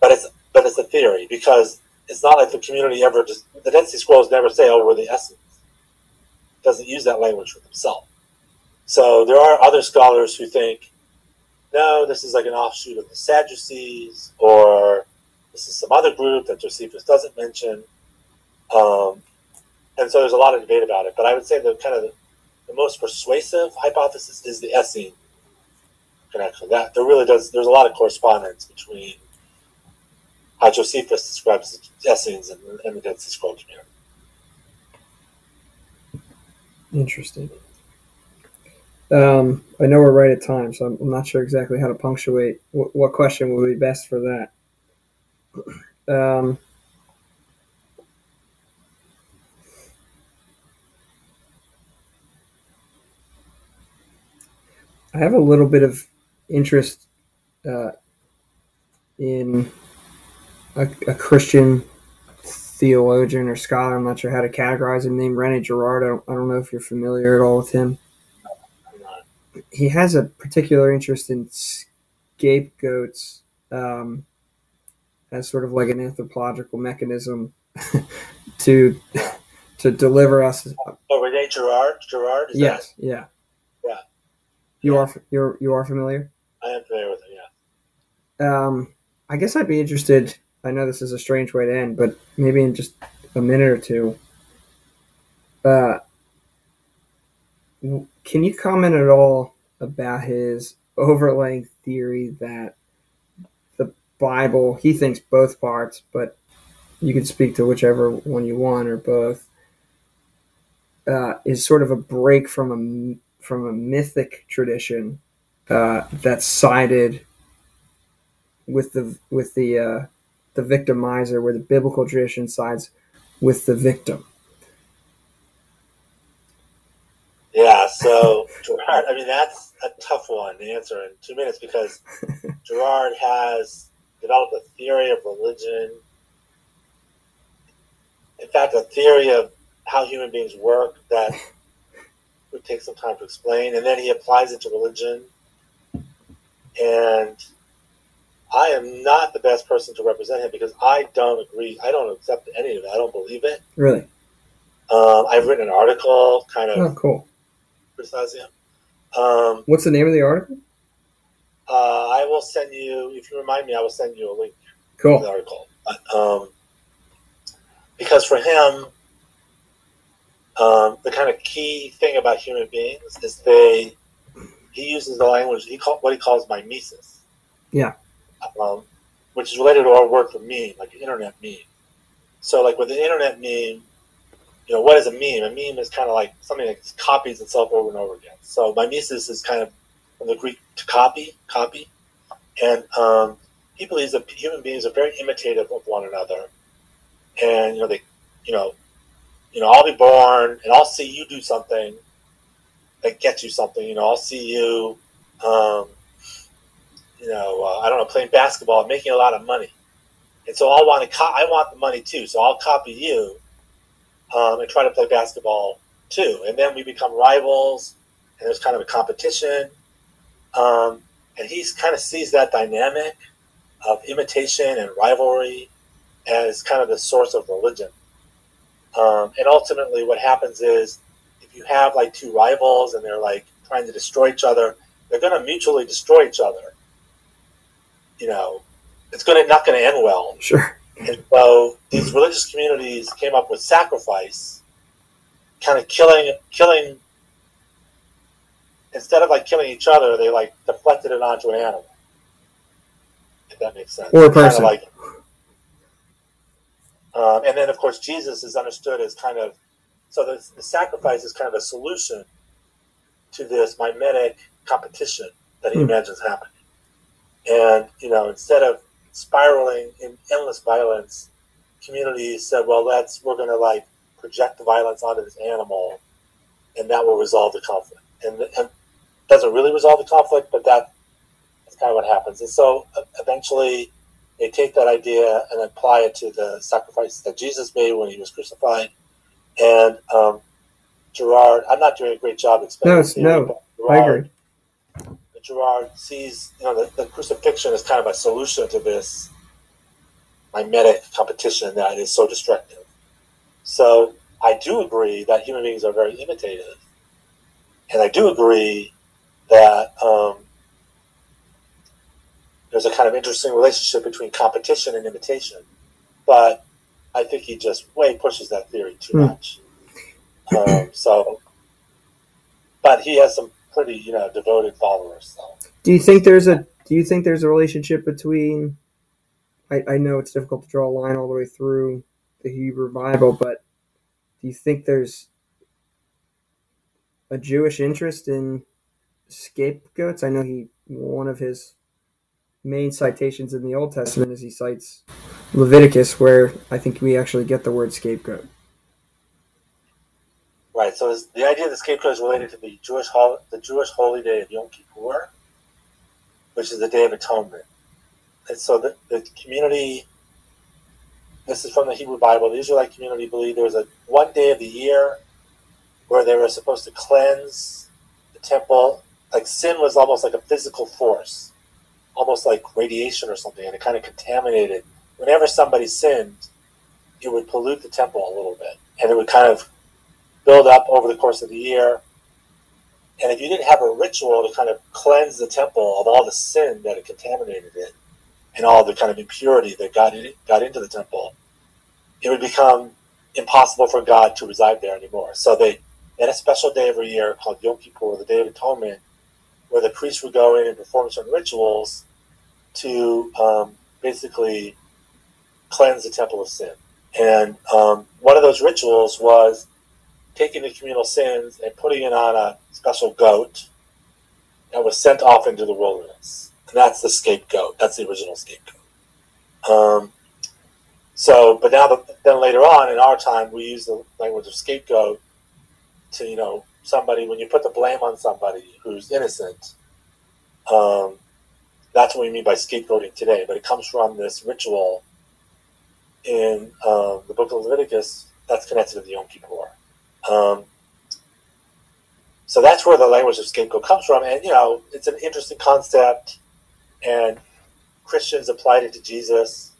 But it's but it's a theory because it's not like the community ever just the Dead Sea Scrolls never say, "Oh, we're the Essenes." Doesn't use that language for themselves. So there are other scholars who think, no, this is like an offshoot of the Sadducees, or this is some other group that Josephus doesn't mention. Um, and so there's a lot of debate about it. But I would say the kind of the, the most persuasive hypothesis is the Essene connection. That there really does. There's a lot of correspondence between how Josephus describes the Essenes and, the Dead Sea Scroll community. Interesting. Um, I know we're right at time, so I'm, I'm not sure exactly how to punctuate. What, what question would be best for that? (clears throat) Um, I have a little bit of interest uh, in a, a, Christian theologian or scholar. I'm not sure how to categorize him. Named Rene Girard. I don't, I don't know if you're familiar at all with him. He has a particular interest in scapegoats um, as sort of like an anthropological mechanism (laughs) to (laughs) to deliver us. Oh, Rene. Girard. Is yes. Yeah. Yeah. You Yeah. are you're you are familiar. I am familiar with it. Yeah. Um, I guess I'd be interested. I know this is a strange way to end, but maybe in just a minute or two. Uh, can you comment at all about his overlaying theory that the Bible, he thinks both parts, but you can speak to whichever one you want or both, uh, is sort of a break from a from a mythic tradition uh, that's sided with the with the uh, the victimizer, where the biblical tradition sides with the victim. Yeah, so Girard, I mean, that's a tough one to answer in two minutes because (laughs) Girard has developed a theory of religion. In fact, a theory of how human beings work that (laughs) would take some time to explain, and then he applies it to religion. And I am not the best person to represent him because I don't agree. I don't accept any of it. I don't believe it. Really? Um, I've written an article kind of Oh, cool. Criticizing him. Um, What's the name of the article? uh, I will send you, if you remind me, I will send you a link to the Cool. article. Um, because for him, um, the kind of key thing about human beings is they, he uses the language, he call, what he calls mimesis. Yeah. Um, which is related to our word for meme, like internet meme. So, like with the internet meme, you know, what is a meme? A meme is kind of like something that copies itself over and over again. So mimesis is kind of from the Greek to copy, copy. And um, he believes that human beings are very imitative of one another. And, you know, they, you know, you know, I'll be born and I'll see you do something that gets you something. You know, I'll see you, um, you know, uh, I don't know, playing basketball making a lot of money. And so I'll want to, co- I want the money too. So I'll copy you um, and try to play basketball too. And then we become rivals, and there's kind of a competition. Um, and he kind of sees that dynamic of imitation and rivalry as kind of the source of religion. Um, and ultimately, what happens is if you have like two rivals and they're like trying to destroy each other, they're going to mutually destroy each other. You know, it's going to not going to end well. Sure. And so these religious communities came up with sacrifice, kind of killing, killing. Instead of like killing each other, they like deflected it onto an animal. If that makes sense. Or a person. like, um, and then of course Jesus is understood as kind of so the, the sacrifice is kind of a solution to this mimetic competition that he Hmm. imagines happening. And you know, instead of spiraling in endless violence, communities said, "Well, let's we're going to like project the violence onto this animal, and that will resolve the conflict." And, and doesn't really resolve the conflict, but that, that's kind of what happens. And so uh, eventually, they take that idea and apply it to the sacrifice that Jesus made when he was crucified. And um, Girard, I'm not doing a great job explaining. No, theory, no, but I agree. Girard sees, you know, the, the crucifixion is kind of a solution to this mimetic competition that is so destructive. So I do agree that human beings are very imitative, and I do agree that um, there's a kind of interesting relationship between competition and imitation. But I think he just way pushes that theory too Hmm. much. Um, so, but he has some pretty, you know, devoted followers. So. Do you think there's a Do you think there's a relationship between? I, I know it's difficult to draw a line all the way through the Hebrew Bible, but do you think there's a Jewish interest in scapegoats? I know he one of his main citations in the Old Testament is he cites Leviticus, where I think we actually get the word scapegoat. Right. So is the idea of the scapegoat is related to the Jewish hol- the Jewish holy day of Yom Kippur, which is the Day of Atonement. And so the, the community, this is from the Hebrew Bible. The Israelite community believed there was a one day of the year where they were supposed to cleanse the temple. Like sin was almost like a physical force, almost like radiation or something, and it kind of contaminated. Whenever somebody sinned, it would pollute the temple a little bit, and it would kind of build up over the course of the year. And if you didn't have a ritual to kind of cleanse the temple of all the sin that had contaminated it and all the kind of impurity that got in, got into the temple, it would become impossible for God to reside there anymore. So they had a special day every year called Yom Kippur, the Day of Atonement, where the priests would go in and perform certain rituals to um, basically cleanse the temple of sin. And um, one of those rituals was taking the communal sins and putting it on a special goat that was sent off into the wilderness. And that's the scapegoat. That's the original scapegoat. Um, so, but now, then later on in our time, we use the language of scapegoat to, you know, somebody, when you put the blame on somebody who's innocent, um, that's what we mean by scapegoating today. But it comes from this ritual in um, the book of Leviticus that's connected to the Yom Kippur. Um, so that's where the language of scapegoat comes from. And, you know, it's an interesting concept. And Christians applied it to Jesus,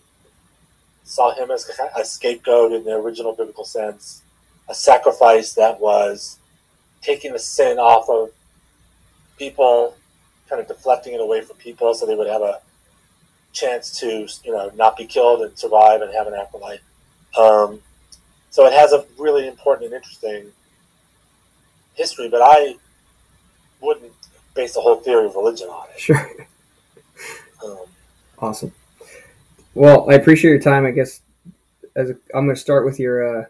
saw him as a scapegoat in the original biblical sense, a sacrifice that was taking the sin off of people, kind of deflecting it away from people so they would have a chance to, you know, not be killed and survive and have an afterlife. Um, so it has a really important and interesting history, but I wouldn't base the whole theory of religion on it. Sure. Um, awesome. Well, I appreciate your time. I guess as a, I'm going to start with your uh,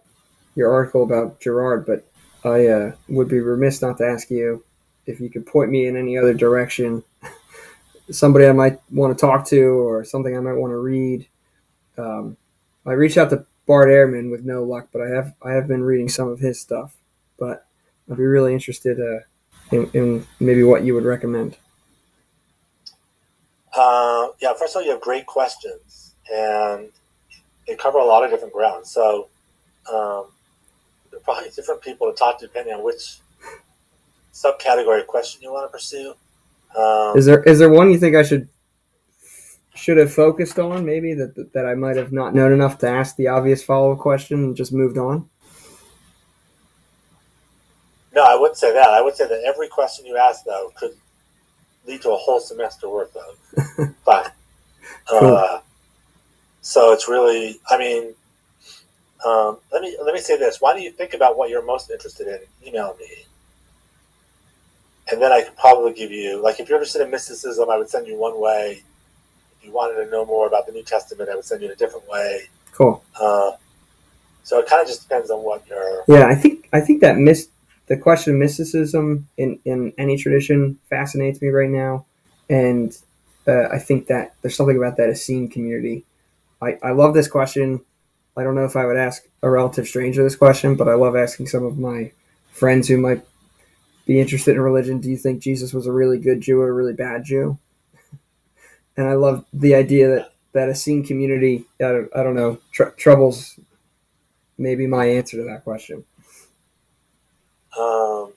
your article about Girard, but I uh, would be remiss not to ask you if you could point me in any other direction, (laughs) somebody I might want to talk to or something I might want to read. Um, I reached out to Bart Ehrman with no luck, but I have I have been reading some of his stuff. But I'd be really interested uh, in, in, maybe what you would recommend. Uh, yeah, first of all, you have great questions, and they cover a lot of different grounds. So um, there are probably different people to talk to depending on which subcategory of question you want to pursue. Um, is there is there one you think I should should have focused on maybe that that I might have not known enough to ask the obvious follow up question and just moved on? No, I wouldn't say that. I would say that every question you ask though could lead to a whole semester worth of (laughs) fun. cool. Uh, so it's really, I mean, um, let me let me say this. Why don't you think about what you're most interested in? Email me, and then I could probably give you like if you're interested in mysticism, I would send you one way you wanted to know more about the New Testament, I would send you in a different way. Cool. Uh, so it kind of just depends on what you're. Yeah, I think I think that mis- the question of mysticism in in any tradition fascinates me right now, and uh, I think that there's something about that Essene community. I I love this question. I don't know if I would ask a relative stranger this question, but I love asking some of my friends who might be interested in religion. Do you think Jesus was a really good Jew or a really bad Jew? And I love the idea that that Essene community. I don't, I don't know tr- troubles. Maybe my answer to that question. Um,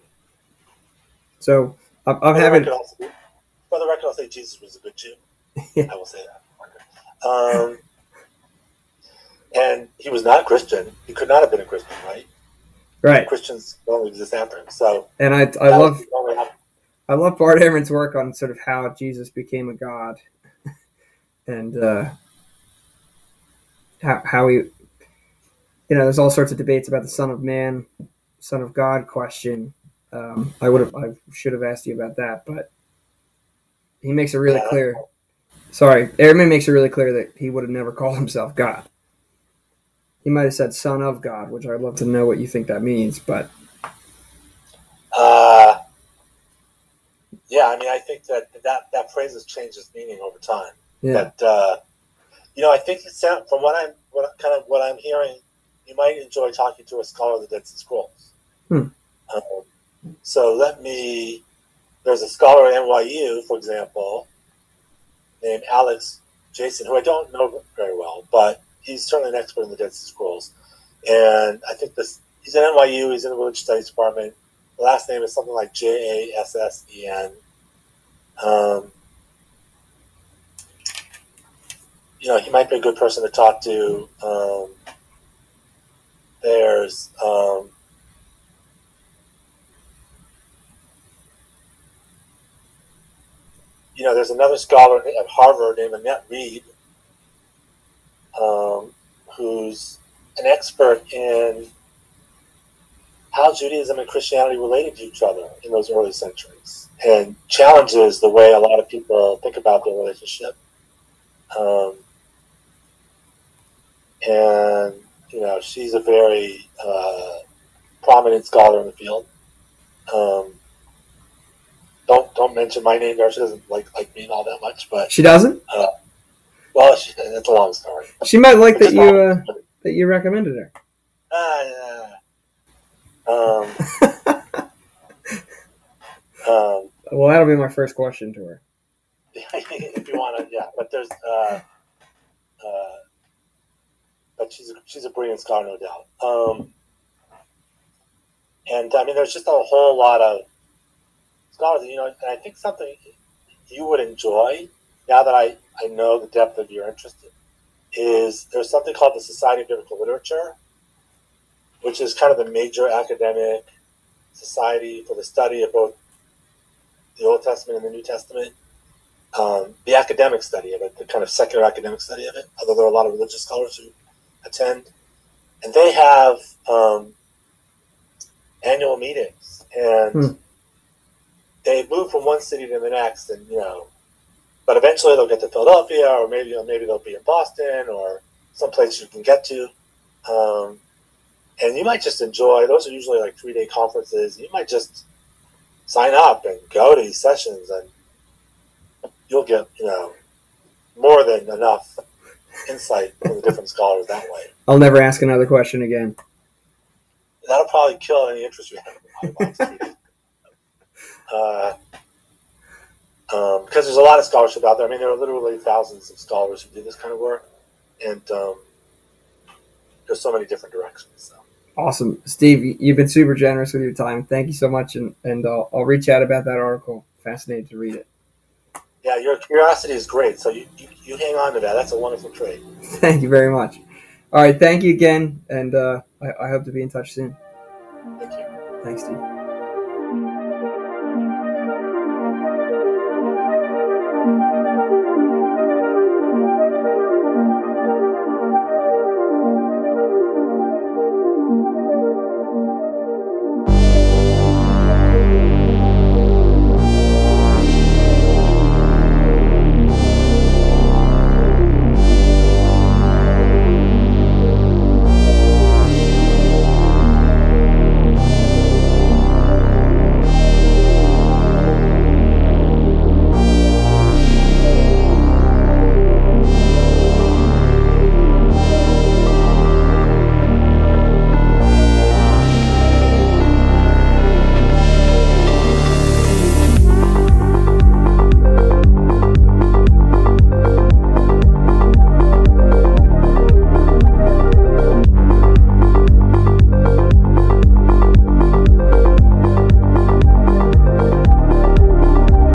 so I'm, I'm having. Also, for the record, I'll say Jesus was a good Jew. yeah. (laughs) I will say that. Um, and he was not a Christian. He could not have been a Christian, right? Right. Christians only exist after him. So. And I, I love. I love Bart Ehrman's work on sort of how Jesus became a god and uh, how how he, you know, there's all sorts of debates about the Son of Man, Son of God question. Um, I would have, I should have asked you about that, but he makes it really yeah. clear. Sorry, Ehrman makes it really clear that he would have never called himself God. He might have said "Son of God," which I'd love to know what you think that means, but. Uh, yeah, I mean, I think that that, that phrase has changed its meaning over time. Yeah. But uh, you know, I think it sounds from what I'm what kind of what I'm hearing, you might enjoy talking to a scholar of the Dead Sea Scrolls. Hmm. Um, so let me. There's a scholar at NYU, for example, named Alex Jassen, who I don't know very well, but he's certainly an expert in the Dead Sea Scrolls. And I think this he's at NYU. He's in the religious studies department. The last name is something like J A S S E N. Um, you know, he might be a good person to talk to. Um, there's um, you know, there's another scholar at Harvard named Annette Reed, um, who's an expert in how Judaism and Christianity related to each other in those early centuries and challenges the way a lot of people think about their relationship. Um, and, you know, she's a very uh, prominent scholar in the field. Um, don't don't mention my name there. She doesn't like like me all that much, but she doesn't. Uh, well, she, that's a long story. She might like that you uh, that you recommended her. Uh, yeah. Um, (laughs) um, well, that'll be my first question to her. (laughs) if you want to, yeah. But there's, uh, uh, but she's a, she's a brilliant scholar, no doubt. Um, and I mean, there's just a whole lot of scholars, you know, and I think something you would enjoy now that I, I know the depth of your interest is there's something called the Society of Biblical Literature, which is kind of the major academic society for the study of both the Old Testament and the New Testament. Um, the academic study of it, the kind of secular academic study of it, although there are a lot of religious scholars who attend. And they have um, annual meetings, and hmm. they move from one city to the next, and you know, but eventually they'll get to Philadelphia, or maybe you know, maybe they'll be in Boston, or someplace you can get to. Um, and you might just enjoy. Those are usually like three day conferences. You might just sign up and go to these sessions, and you'll get you know more than enough insight from the different scholars that way. I'll never ask another question again. That'll probably kill any interest you have in (laughs) uh, um, because there's a lot of scholarship out there. I mean, there are literally thousands of scholars who do this kind of work, and um, there's so many different directions. So. Awesome, Steve. You've been super generous with your time. Thank you so much, and and I'll, I'll reach out about that article. Fascinated to read it. Yeah, your curiosity is great. So you, you, you hang on to that. That's a wonderful trait. (laughs) Thank you very much. All right, thank you again, and uh, I, I hope to be in touch soon. Thank you. Thanks, Steve.